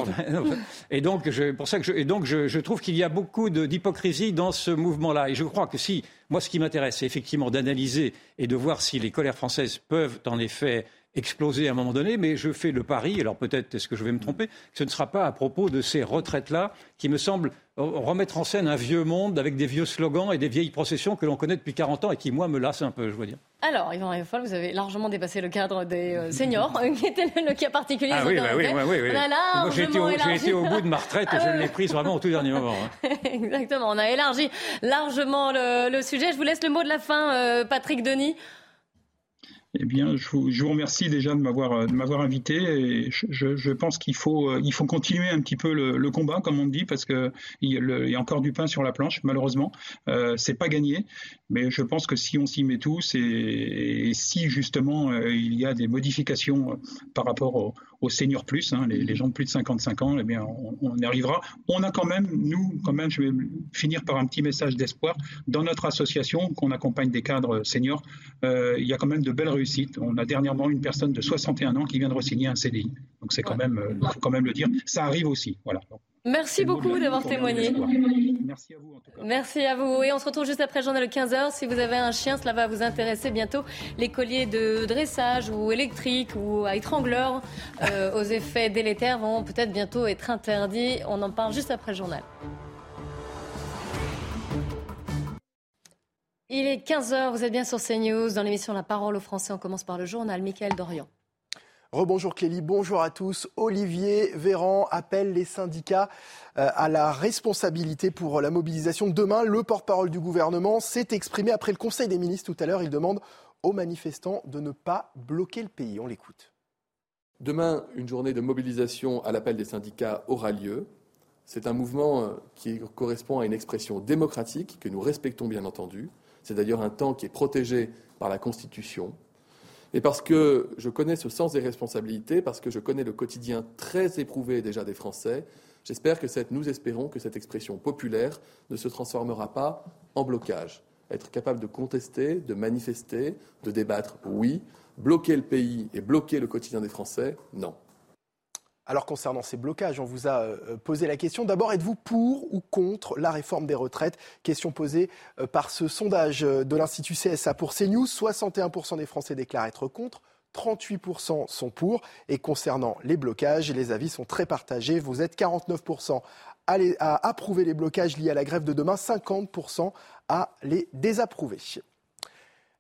et donc je pour ça que je, et donc je, je trouve qu'il y a beaucoup d'hypocrisie dans ce mouvement là et je crois que si Moi, ce qui m'intéresse, c'est effectivement d'analyser et de voir si les colères françaises peuvent en effet exploser à un moment donné, mais je fais le pari, alors peut-être est-ce que je vais me tromper, que ce ne sera pas à propos de ces retraites-là qui me semblent remettre en scène un vieux monde avec des vieux slogans et des vieilles processions que l'on connaît depuis 40 ans et qui, moi, me lassent un peu, je veux dire. Alors, Yvan Rieffol, vous avez largement dépassé le cadre des euh, seniors, qui était le, cas particulier. Ah oui, bah oui, oui, oui, Moi, j'ai été, été, au bout de ma retraite et je l'ai prise vraiment au tout dernier moment. Hein. Exactement, on a élargi largement le, sujet. Je vous laisse le mot de la fin, euh, Patrick Denis. Eh bien, je vous, remercie déjà de m'avoir de m'avoir invité. Et je, pense qu'il faut il faut continuer un petit peu le, combat, comme on dit, parce que il y, a encore du pain sur la planche. Malheureusement, euh, c'est pas gagné, mais je pense que si on s'y met tous et, si justement euh, il y a des modifications euh, par rapport aux au seniors plus, hein, les, les, gens de plus de 55 ans, eh bien, on, on, y arrivera. On a quand même, nous, quand même, je vais finir par un petit message d'espoir. Dans notre association, qu'on accompagne des cadres seniors, euh, il y a quand même de belles réussites on a dernièrement une personne de 61 ans qui vient de re-signer un CDI. Donc c'est quand même, euh, faut quand même le dire. Ça arrive aussi. Voilà. Merci beaucoup d'avoir témoigné. Merci à vous en tout cas. Merci à vous. Et on se retrouve juste après le journal de 15h. Si vous avez un chien, cela va vous intéresser bientôt. Les colliers de dressage ou électriques ou à étrangleur euh, aux effets délétères vont peut-être bientôt être interdits. On en parle juste après le journal. Il est 15h, vous êtes bien sur CNews. Dans l'émission La parole aux Français, on commence par le journal. Michael Dorian. Rebonjour Clélie, bonjour à tous. Olivier Véran appelle les syndicats euh, à la responsabilité pour la mobilisation. Demain, le porte-parole du gouvernement s'est exprimé après le Conseil des ministres tout à l'heure. Il demande aux manifestants de ne pas bloquer le pays. On l'écoute. Demain, une journée de mobilisation à l'appel des syndicats aura lieu. C'est un mouvement euh, qui correspond à une expression démocratique que nous respectons bien entendu. C'est d'ailleurs un temps qui est protégé par la Constitution. Et parce que je connais ce sens des responsabilités, parce que je connais le quotidien très éprouvé déjà des Français, j'espère que nous espérons que cette expression populaire ne se transformera pas en blocage. Être capable de contester, de manifester, de débattre, oui. Bloquer le pays et bloquer le quotidien des Français, non. Alors concernant ces blocages, on vous a euh, posé la question. D'abord, êtes-vous pour ou contre la réforme des retraites? Question posée euh, par ce sondage euh, de l'Institut CSA pour CNews. 61% des Français déclarent être contre. 38% sont pour. Et concernant les blocages, les avis sont très partagés. Vous êtes 49% à, approuver les blocages liés à la grève de demain, 50% à les désapprouver.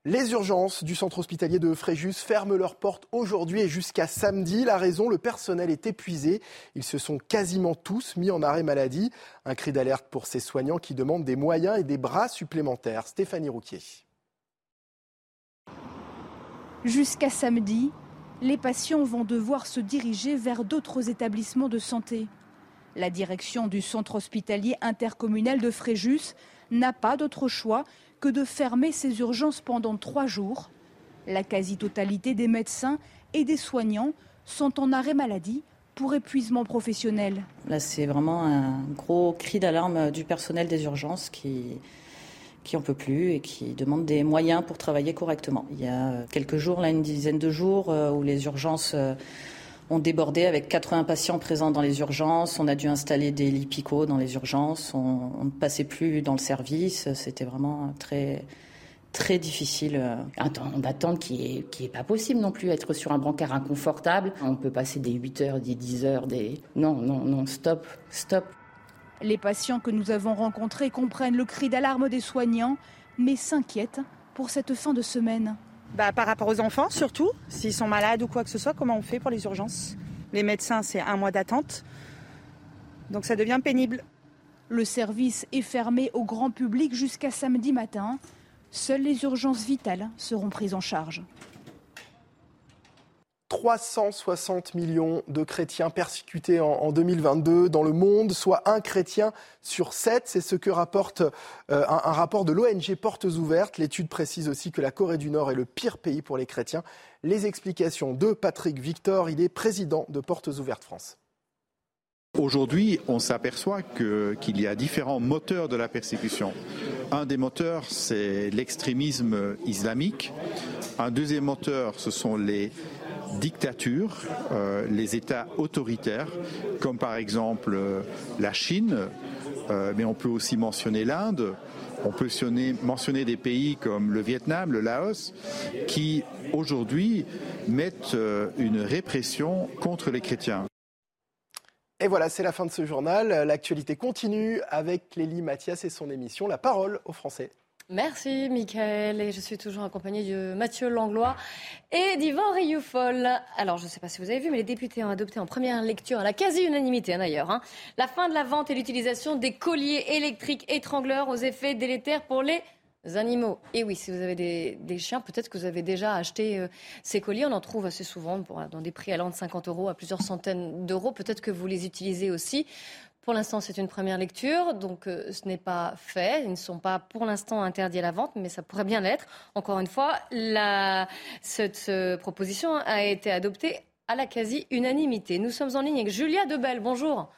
Les urgences du centre hospitalier de Fréjus ferment leurs portes aujourd'hui et jusqu'à samedi. La raison, le personnel est épuisé. Ils se sont quasiment tous mis en arrêt maladie. Un cri d'alerte pour ces soignants qui demandent des moyens et des bras supplémentaires. Stéphanie Rouquier. Jusqu'à samedi, les patients vont devoir se diriger vers d'autres établissements de santé. La direction du centre hospitalier intercommunal de Fréjus n'a pas d'autre choix que de fermer ces urgences pendant trois jours. La quasi-totalité des médecins et des soignants sont en arrêt maladie pour épuisement professionnel. Là, c'est vraiment un gros cri d'alarme du personnel des urgences qui qui en peut plus et qui demande des moyens pour travailler correctement. Il y a quelques jours, là, une dizaine de jours, euh, où les urgences euh, ont débordé avec 80 patients présents dans les urgences. On a dû installer des lits picots dans les urgences. On, ne passait plus dans le service. C'était vraiment très très difficile. Un temps d'attente qui est, qui est pas possible non plus, être sur un brancard inconfortable. On peut passer des 8 heures, des 10 heures, des... Non, non, non, stop, stop. Les patients que nous avons rencontrés comprennent le cri d'alarme des soignants, mais s'inquiètent pour cette fin de semaine. Bah, par rapport aux enfants, surtout. S'ils sont malades ou quoi que ce soit, comment on fait pour les urgences? Les médecins, c'est un mois d'attente. Donc ça devient pénible. Le service est fermé au grand public jusqu'à samedi matin. Seules les urgences vitales seront prises en charge. 360 millions de chrétiens persécutés en, 2022 dans le monde, soit un chrétien sur sept. C'est ce que rapporte euh, un, un, rapport de l'ONG Portes Ouvertes. L'étude précise aussi que la Corée du Nord est le pire pays pour les chrétiens. Les explications de Patrick Victor, il est président de Portes Ouvertes France. Aujourd'hui, on s'aperçoit qu'il y a différents moteurs de la persécution. Un des moteurs, c'est l'extrémisme islamique. Un deuxième moteur, ce sont les dictatures, euh, les États autoritaires, comme par exemple euh, la Chine, euh, mais on peut aussi mentionner l'Inde, On peut mentionner des pays comme le Vietnam, le Laos, qui aujourd'hui mettent une répression contre les chrétiens. Et voilà, c'est la fin de ce journal. L'actualité continue avec Lélie Mathias et son émission La parole aux Français. Merci, Michael. Et je suis toujours accompagnée de Mathieu Langlois et d'Yvan Rioufol. Alors, je ne sais pas si vous avez vu, mais les députés ont adopté en première lecture, à la quasi-unanimité hein, d'ailleurs, hein, la fin de la vente et l'utilisation des colliers électriques étrangleurs aux effets délétères pour les animaux. Et oui, si vous avez des, chiens, peut-être que vous avez déjà acheté euh, ces colliers. On en trouve assez souvent dans des prix allant de 50 euros à plusieurs centaines d'euros. Peut-être que vous les utilisez aussi. Pour l'instant, c'est une première lecture, donc euh, ce n'est pas fait. Ils ne sont pas pour l'instant interdits à la vente, mais ça pourrait bien l'être. Encore une fois, cette euh, proposition a été adoptée à la quasi-unanimité. Nous sommes en ligne avec Julia Debel. Bonjour.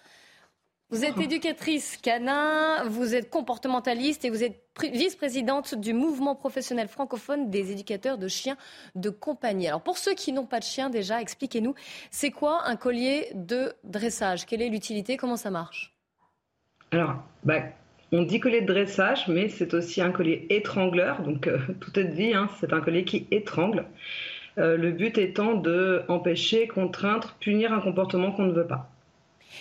Vous êtes éducatrice canin, vous êtes comportementaliste et vous êtes vice-présidente du mouvement professionnel francophone des éducateurs de chiens de compagnie. Alors pour ceux qui n'ont pas de chien déjà, expliquez-nous, c'est quoi un collier de dressage? Quelle est l'utilité? Comment ça marche? Alors, bah, on dit collier de dressage, mais c'est aussi un collier étrangleur, donc euh, tout est dit, hein, c'est un collier qui étrangle. Euh, le but étant de empêcher, contraindre, punir un comportement qu'on ne veut pas.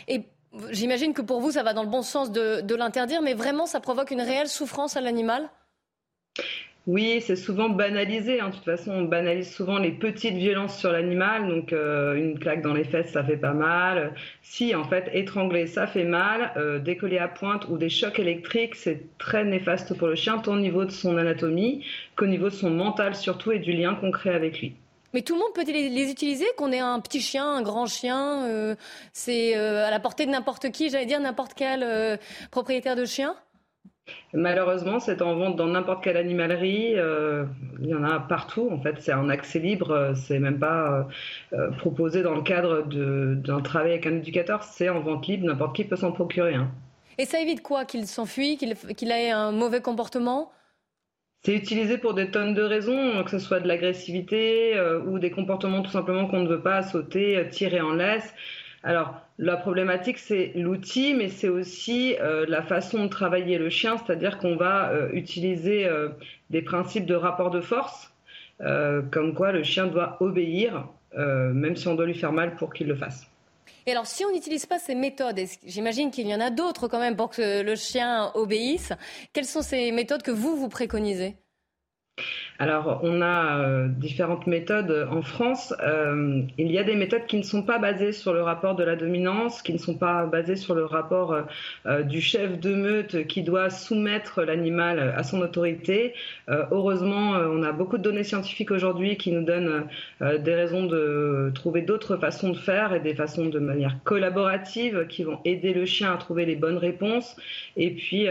Et J'imagine que pour vous, ça va dans le bon sens de, l'interdire, mais vraiment, ça provoque une réelle souffrance à l'animal? Oui, c'est souvent banalisé. Hein. De toute façon, on banalise souvent les petites violences sur l'animal. Donc, euh, une claque dans les fesses, ça fait pas mal. Si, en fait, étrangler, ça fait mal. Euh, décoller à pointe ou des chocs électriques, c'est très néfaste pour le chien, tant au niveau de son anatomie qu'au niveau de son mental surtout et du lien qu'on crée avec lui. Mais tout le monde peut les, utiliser, qu'on ait un petit chien, un grand chien, euh, c'est euh, à la portée de n'importe qui, j'allais dire n'importe quel euh, propriétaire de chien Malheureusement, c'est en vente dans n'importe quelle animalerie. il y en a partout. En fait, c'est un accès libre. C'est même pas proposé dans le cadre d'un travail avec un éducateur. C'est en vente libre. N'importe qui peut s'en procurer. Et ça évite quoi Qu'il s'enfuit Qu'il ait un mauvais comportement? C'est utilisé pour des tonnes de raisons, que ce soit de l'agressivité euh, ou des comportements tout simplement qu'on ne veut pas sauter, euh, tirer en laisse. Alors, la problématique, c'est l'outil, mais c'est aussi euh, la façon de travailler le chien, c'est-à-dire qu'on va utiliser des principes de rapport de force, comme quoi le chien doit obéir, même si on doit lui faire mal pour qu'il le fasse. Et alors, si on n'utilise pas ces méthodes, j'imagine qu'il y en a d'autres quand même pour que le chien obéisse, quelles sont ces méthodes que vous, vous préconisez? Alors, on a euh, différentes méthodes en France. Euh, il y a des méthodes qui ne sont pas basées sur le rapport de la dominance, qui ne sont pas basées sur le rapport euh, du chef de meute qui doit soumettre l'animal à son autorité. heureusement, on a beaucoup de données scientifiques aujourd'hui qui nous donnent des raisons de trouver d'autres façons de faire et des façons de manière collaborative qui vont aider le chien à trouver les bonnes réponses et puis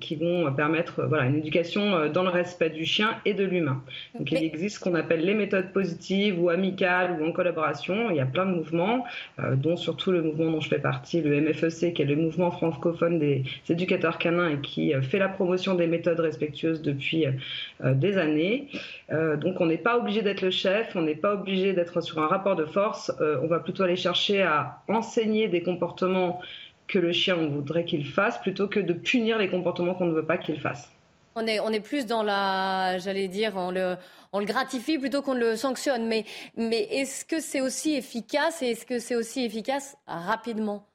qui vont permettre voilà, une éducation dans le respect du chien et de l'humain. Donc il existe ce qu'on appelle les méthodes positives ou amicales ou en collaboration. Il y a plein de mouvements, euh, dont surtout le mouvement dont je fais partie, le MFEC, qui est le mouvement francophone des éducateurs canins et qui euh, fait la promotion des méthodes respectueuses depuis euh, des années. donc on n'est pas obligé d'être le chef, on n'est pas obligé d'être sur un rapport de force. on va plutôt aller chercher à enseigner des comportements que le chien voudrait qu'il fasse plutôt que de punir les comportements qu'on ne veut pas qu'il fasse. On est, on est plus dans la, j'allais dire, on le, on le gratifie plutôt qu'on le sanctionne. Mais, mais est-ce que c'est aussi efficace et est-ce que c'est aussi efficace rapidement?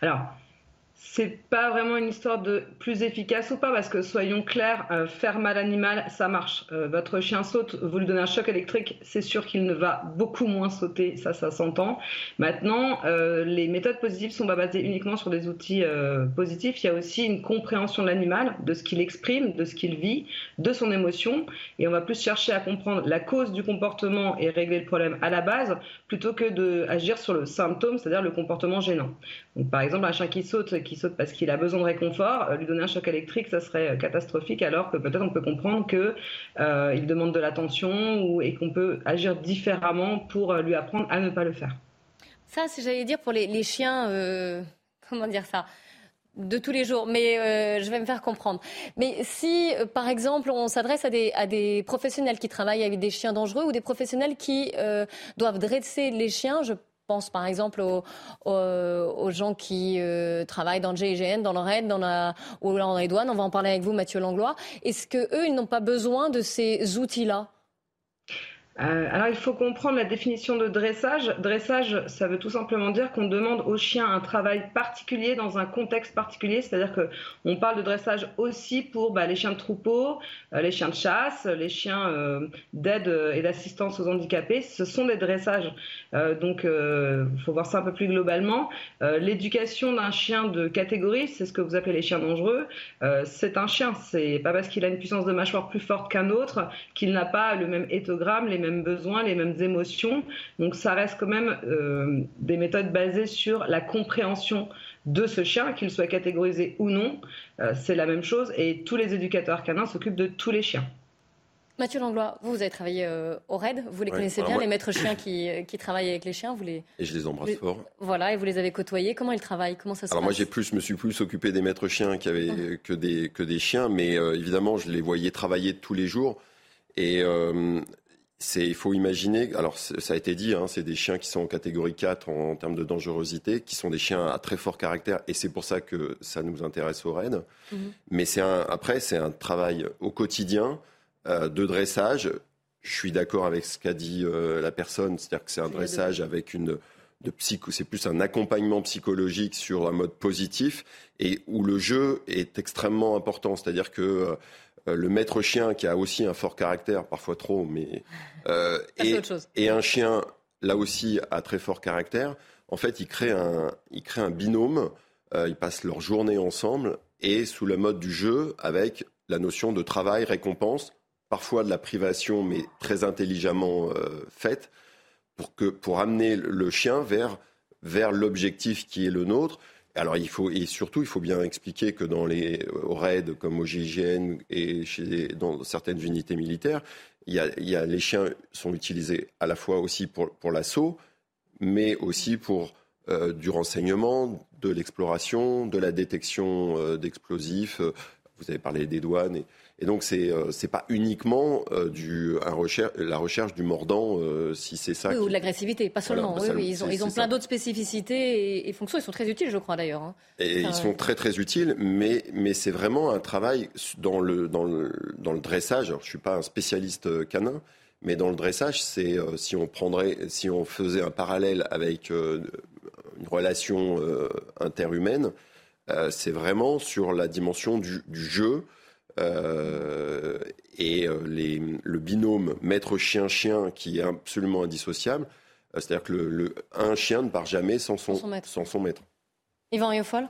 Alors, c'est pas vraiment une histoire de plus efficace ou pas, parce que soyons clairs, euh, faire mal à l'animal, ça marche. Euh, votre chien saute, vous lui donnez un choc électrique, c'est sûr qu'il ne va beaucoup moins sauter, ça, ça s'entend. Maintenant, euh, les méthodes positives sont pas basées uniquement sur des outils positifs, il y a aussi une compréhension de l'animal, de ce qu'il exprime, de ce qu'il vit, de son émotion, et on va plus chercher à comprendre la cause du comportement et régler le problème à la base, plutôt que d'agir sur le symptôme, c'est-à-dire le comportement gênant. Donc, par exemple, un chien qui saute, saute parce qu'il a besoin de réconfort, euh, lui donner un choc électrique, ça serait euh, catastrophique, alors que peut-être on peut comprendre qu'il euh, demande de l'attention et qu'on peut agir différemment pour lui apprendre à ne pas le faire. Ça, c'est j'allais dire pour les, chiens, comment dire ça de tous les jours, mais je vais me faire comprendre. Mais si, par exemple, on s'adresse à des, professionnels qui travaillent avec des chiens dangereux ou des professionnels qui doivent dresser les chiens, je pense par exemple aux, gens qui euh, travaillent dans le GIGN, dans le RAID, dans la, ou les. On va en parler avec vous, Mathieu Langlois. Est-ce qu'eux, ils n'ont pas besoin de ces outils-là? Euh, alors il faut comprendre la définition de dressage. Dressage, ça veut tout simplement dire qu'on demande au chien un travail particulier dans un contexte particulier. C'est-à-dire qu'on parle de dressage aussi pour bah, les chiens de troupeau, euh, les chiens de chasse, les chiens euh, d'aide et d'assistance aux handicapés. Ce sont des dressages. donc il faut voir ça un peu plus globalement. L'éducation d'un chien de catégorie, c'est ce que vous appelez les chiens dangereux. c'est un chien. C'est pas parce qu'il a une puissance de mâchoire plus forte qu'un autre qu'il n'a pas le même éthogramme, les mêmes besoins, les mêmes émotions. Donc ça reste quand même euh, des méthodes basées sur la compréhension de ce chien, qu'il soit catégorisé ou non. Euh, c'est la même chose et tous les éducateurs canins s'occupent de tous les chiens. Mathieu Langlois, vous, vous avez travaillé euh, au RAID, vous les connaissez bien, les maîtres chiens qui, qui, travaillent avec les chiens. Vous les... Et je les embrasse fort. Voilà, et vous les avez côtoyés. Comment ils travaillent? Comment ça se Alors moi, j'ai plus, je me suis plus occupé des maîtres chiens avaient, mmh. que, des, que des chiens, mais évidemment, je les voyais travailler tous les jours. Et il faut imaginer, alors ça a été dit, hein, c'est des chiens qui sont en catégorie 4 en, termes de dangerosité, qui sont des chiens à très fort caractère, et c'est pour ça que ça nous intéresse au RAID. Mhm. Mais c'est après, c'est un travail au quotidien euh, de dressage. Je suis d'accord avec ce qu'a dit euh, la personne, c'est-à-dire que c'est un dressage avec une de psycho, c'est plus un accompagnement psychologique sur un mode positif et où le jeu est extrêmement important. C'est-à-dire que euh, le maître chien qui a aussi un fort caractère, parfois trop, mais euh, et, et, un chien là aussi à très fort caractère. En fait, ils créent un, ils créent un binôme. Euh, ils passent leur journée ensemble et sous le mode du jeu avec la notion de travail récompense, parfois de la privation, mais très intelligemment faite pour que pour amener le chien vers vers l'objectif qui est le nôtre. Alors il faut et surtout il faut bien expliquer que dans les au RAID comme au GIGN et dans certaines unités militaires, il y a, les chiens sont utilisés à la fois aussi pour, pour l'assaut, mais aussi pour euh, du renseignement, de l'exploration, de la détection euh, d'explosifs. Vous avez parlé des douanes et, et donc, c'est n'est euh, pas uniquement euh, du, un recherche, la recherche du mordant, euh, si c'est ça. Oui, ou de l'agressivité, pas seulement. oui, oui, ils ont, ils ont plein d'autres spécificités et, fonctions. Ils sont très utiles, je crois, d'ailleurs. Hein. Et ils sont très, très utiles, mais, mais c'est vraiment un travail dans le, dans le, dans le dressage. Alors, je ne suis pas un spécialiste canin, mais dans le dressage, c'est si on prendrait, si on faisait un parallèle avec une relation interhumaine, c'est vraiment sur la dimension du, du jeu. Euh, et euh, les, le binôme maître chien-chien qui est absolument indissociable. Euh, c'est-à-dire que le, un chien ne part jamais sans son, sans son maître. Yvan Riofol?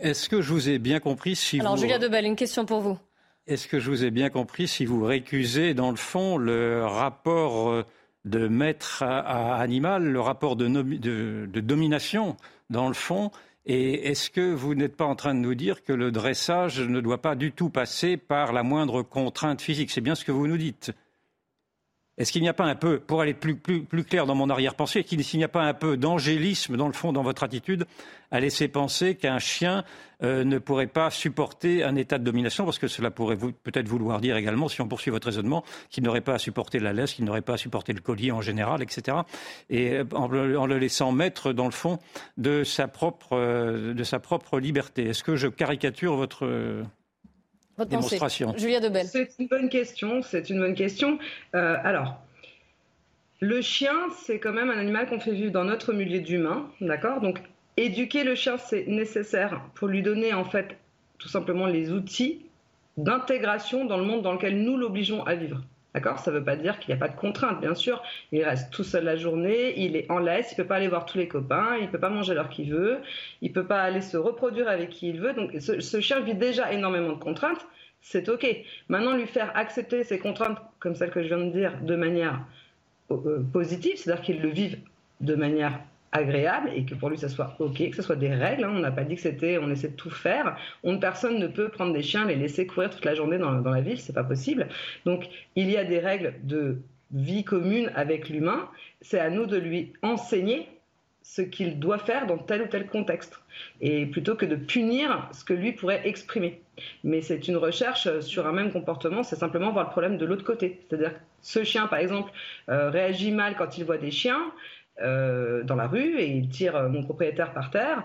Est-ce que je vous ai bien compris si Alors, Julia Debelle, une question pour vous. Est-ce que je vous ai bien compris si vous récusez, dans le fond, le rapport de maître à, animal, le rapport de, de, de domination, dans le fond, et est-ce que vous n'êtes pas en train de nous dire que le dressage ne doit pas du tout passer par la moindre contrainte physique? C'est bien ce que vous nous dites. Est-ce qu'il n'y a pas un peu, pour aller plus, clair dans mon arrière-pensée, qu'il n'y a pas un peu d'angélisme dans le fond dans votre attitude à laisser penser qu'un chien euh, ne pourrait pas supporter un état de domination? Parce que cela pourrait peut-être vouloir dire également, si on poursuit votre raisonnement, qu'il n'aurait pas à supporter la laisse, qu'il n'aurait pas à supporter le collier en général, etc. Et euh, en le, laissant mettre dans le fond de sa propre, euh, de sa propre liberté. Est-ce que je caricature votre démonstration. Julia Debelle. C'est une bonne question. C'est une bonne question. Euh, alors, le chien, c'est quand même un animal qu'on fait vivre dans notre milieu d'humain, d'accord? Donc, éduquer le chien, c'est nécessaire pour lui donner en fait tout simplement les outils d'intégration dans le monde dans lequel nous l'obligeons à vivre. D'accord Ça ne veut pas dire qu'il n'y a pas de contraintes, bien sûr. Il reste tout seul la journée, il est en laisse, il ne peut pas aller voir tous les copains, il ne peut pas manger l'heure qu'il veut, il ne peut pas aller se reproduire avec qui il veut. Donc ce, chien vit déjà énormément de contraintes, c'est OK. Maintenant, lui faire accepter ces contraintes, comme celle que je viens de dire, de manière euh, positive, c'est-à-dire qu'il le vive de manière agréable et que pour lui ça soit ok, que ce soit des règles. Hein. On n'a pas dit que c'était, on essaie de tout faire. On, personne ne peut prendre des chiens, les laisser courir toute la journée dans, la ville, c'est pas possible. Donc il y a des règles de vie commune avec l'humain. C'est à nous de lui enseigner ce qu'il doit faire dans tel ou tel contexte, et plutôt que de punir ce que lui pourrait exprimer. Mais c'est une recherche sur un même comportement, c'est simplement voir le problème de l'autre côté. C'est-à-dire ce chien, par exemple, euh, réagit mal quand il voit des chiens, euh, dans la rue et il tire mon propriétaire par terre,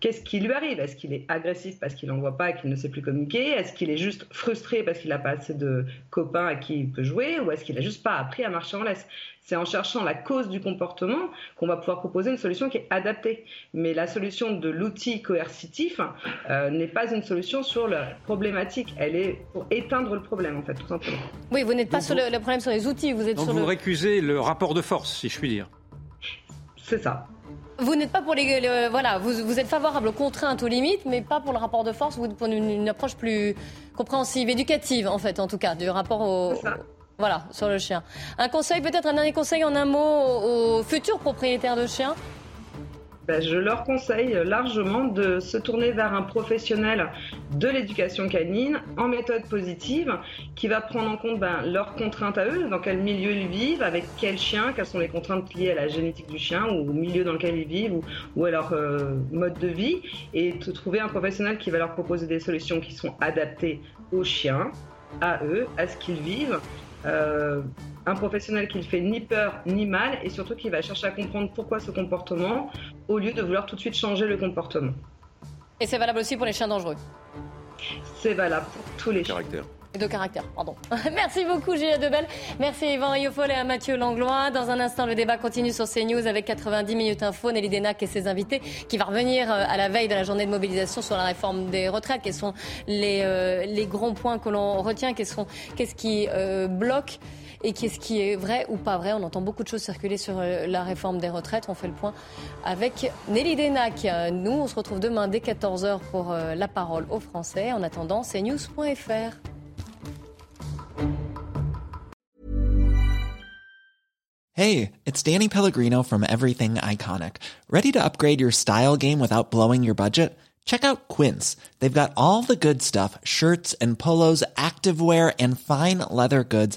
qu'est-ce qui lui arrive? Est-ce qu'il est agressif parce qu'il n'en voit pas et qu'il ne sait plus communiquer? Est-ce qu'il est juste frustré parce qu'il n'a pas assez de copains à qui il peut jouer? Ou est-ce qu'il n'a juste pas appris à marcher en laisse? C'est en cherchant la cause du comportement qu'on va pouvoir proposer une solution qui est adaptée. Mais la solution de l'outil coercitif euh, n'est pas une solution sur la problématique. Elle est pour éteindre le problème, en fait, tout simplement. Oui, vous n'êtes pas sur le, problème sur les outils, vous êtes Donc sur vous le... récusez le rapport de force, si je puis dire. C'est ça. Vous n'êtes pas pour les, voilà, vous, vous, êtes favorable aux contraintes, aux limites, mais pas pour le rapport de force, vous pour une, une approche plus compréhensive, éducative en fait, en tout cas, du rapport au, voilà, sur le chien. Un conseil, peut-être un dernier conseil en un mot aux, futurs propriétaires de chiens ben, je leur conseille largement de se tourner vers un professionnel de l'éducation canine en méthode positive qui va prendre en compte ben, leurs contraintes à eux, dans quel milieu ils vivent, avec quel chien, quelles sont les contraintes liées à la génétique du chien ou au milieu dans lequel ils vivent ou, à leur euh, mode de vie et de trouver un professionnel qui va leur proposer des solutions qui sont adaptées aux chiens, à eux, à ce qu'ils vivent. Euh, un professionnel qui ne fait ni peur ni mal et surtout qui va chercher à comprendre pourquoi ce comportement au lieu de vouloir tout de suite changer le comportement. Et c'est valable aussi pour les chiens dangereux C'est valable pour tous les Caractère. De caractère, pardon. Merci beaucoup, Gilles Debel. Merci Yvan Riofol et à Mathieu Langlois. Dans un instant, le débat continue sur CNews avec 90 minutes info. Nelly Denac et ses invités qui va revenir euh, à la veille de la journée de mobilisation sur la réforme des retraites. Quels sont les, euh, les grands points que l'on retient? Qu'est-ce qui euh, bloque et qu'est-ce qui est vrai ou pas vrai? On entend beaucoup de choses circuler sur la réforme des retraites. On fait le point avec Nelly Denac. Nous, on se retrouve demain dès 14h pour la parole aux Français. En attendant, cnews.fr. Hey, it's Danny Pellegrino from Everything Iconic. Ready to upgrade your style game without blowing your budget? Check out Quince. They've got all the good stuff shirts and polos, activewear, and fine leather goods,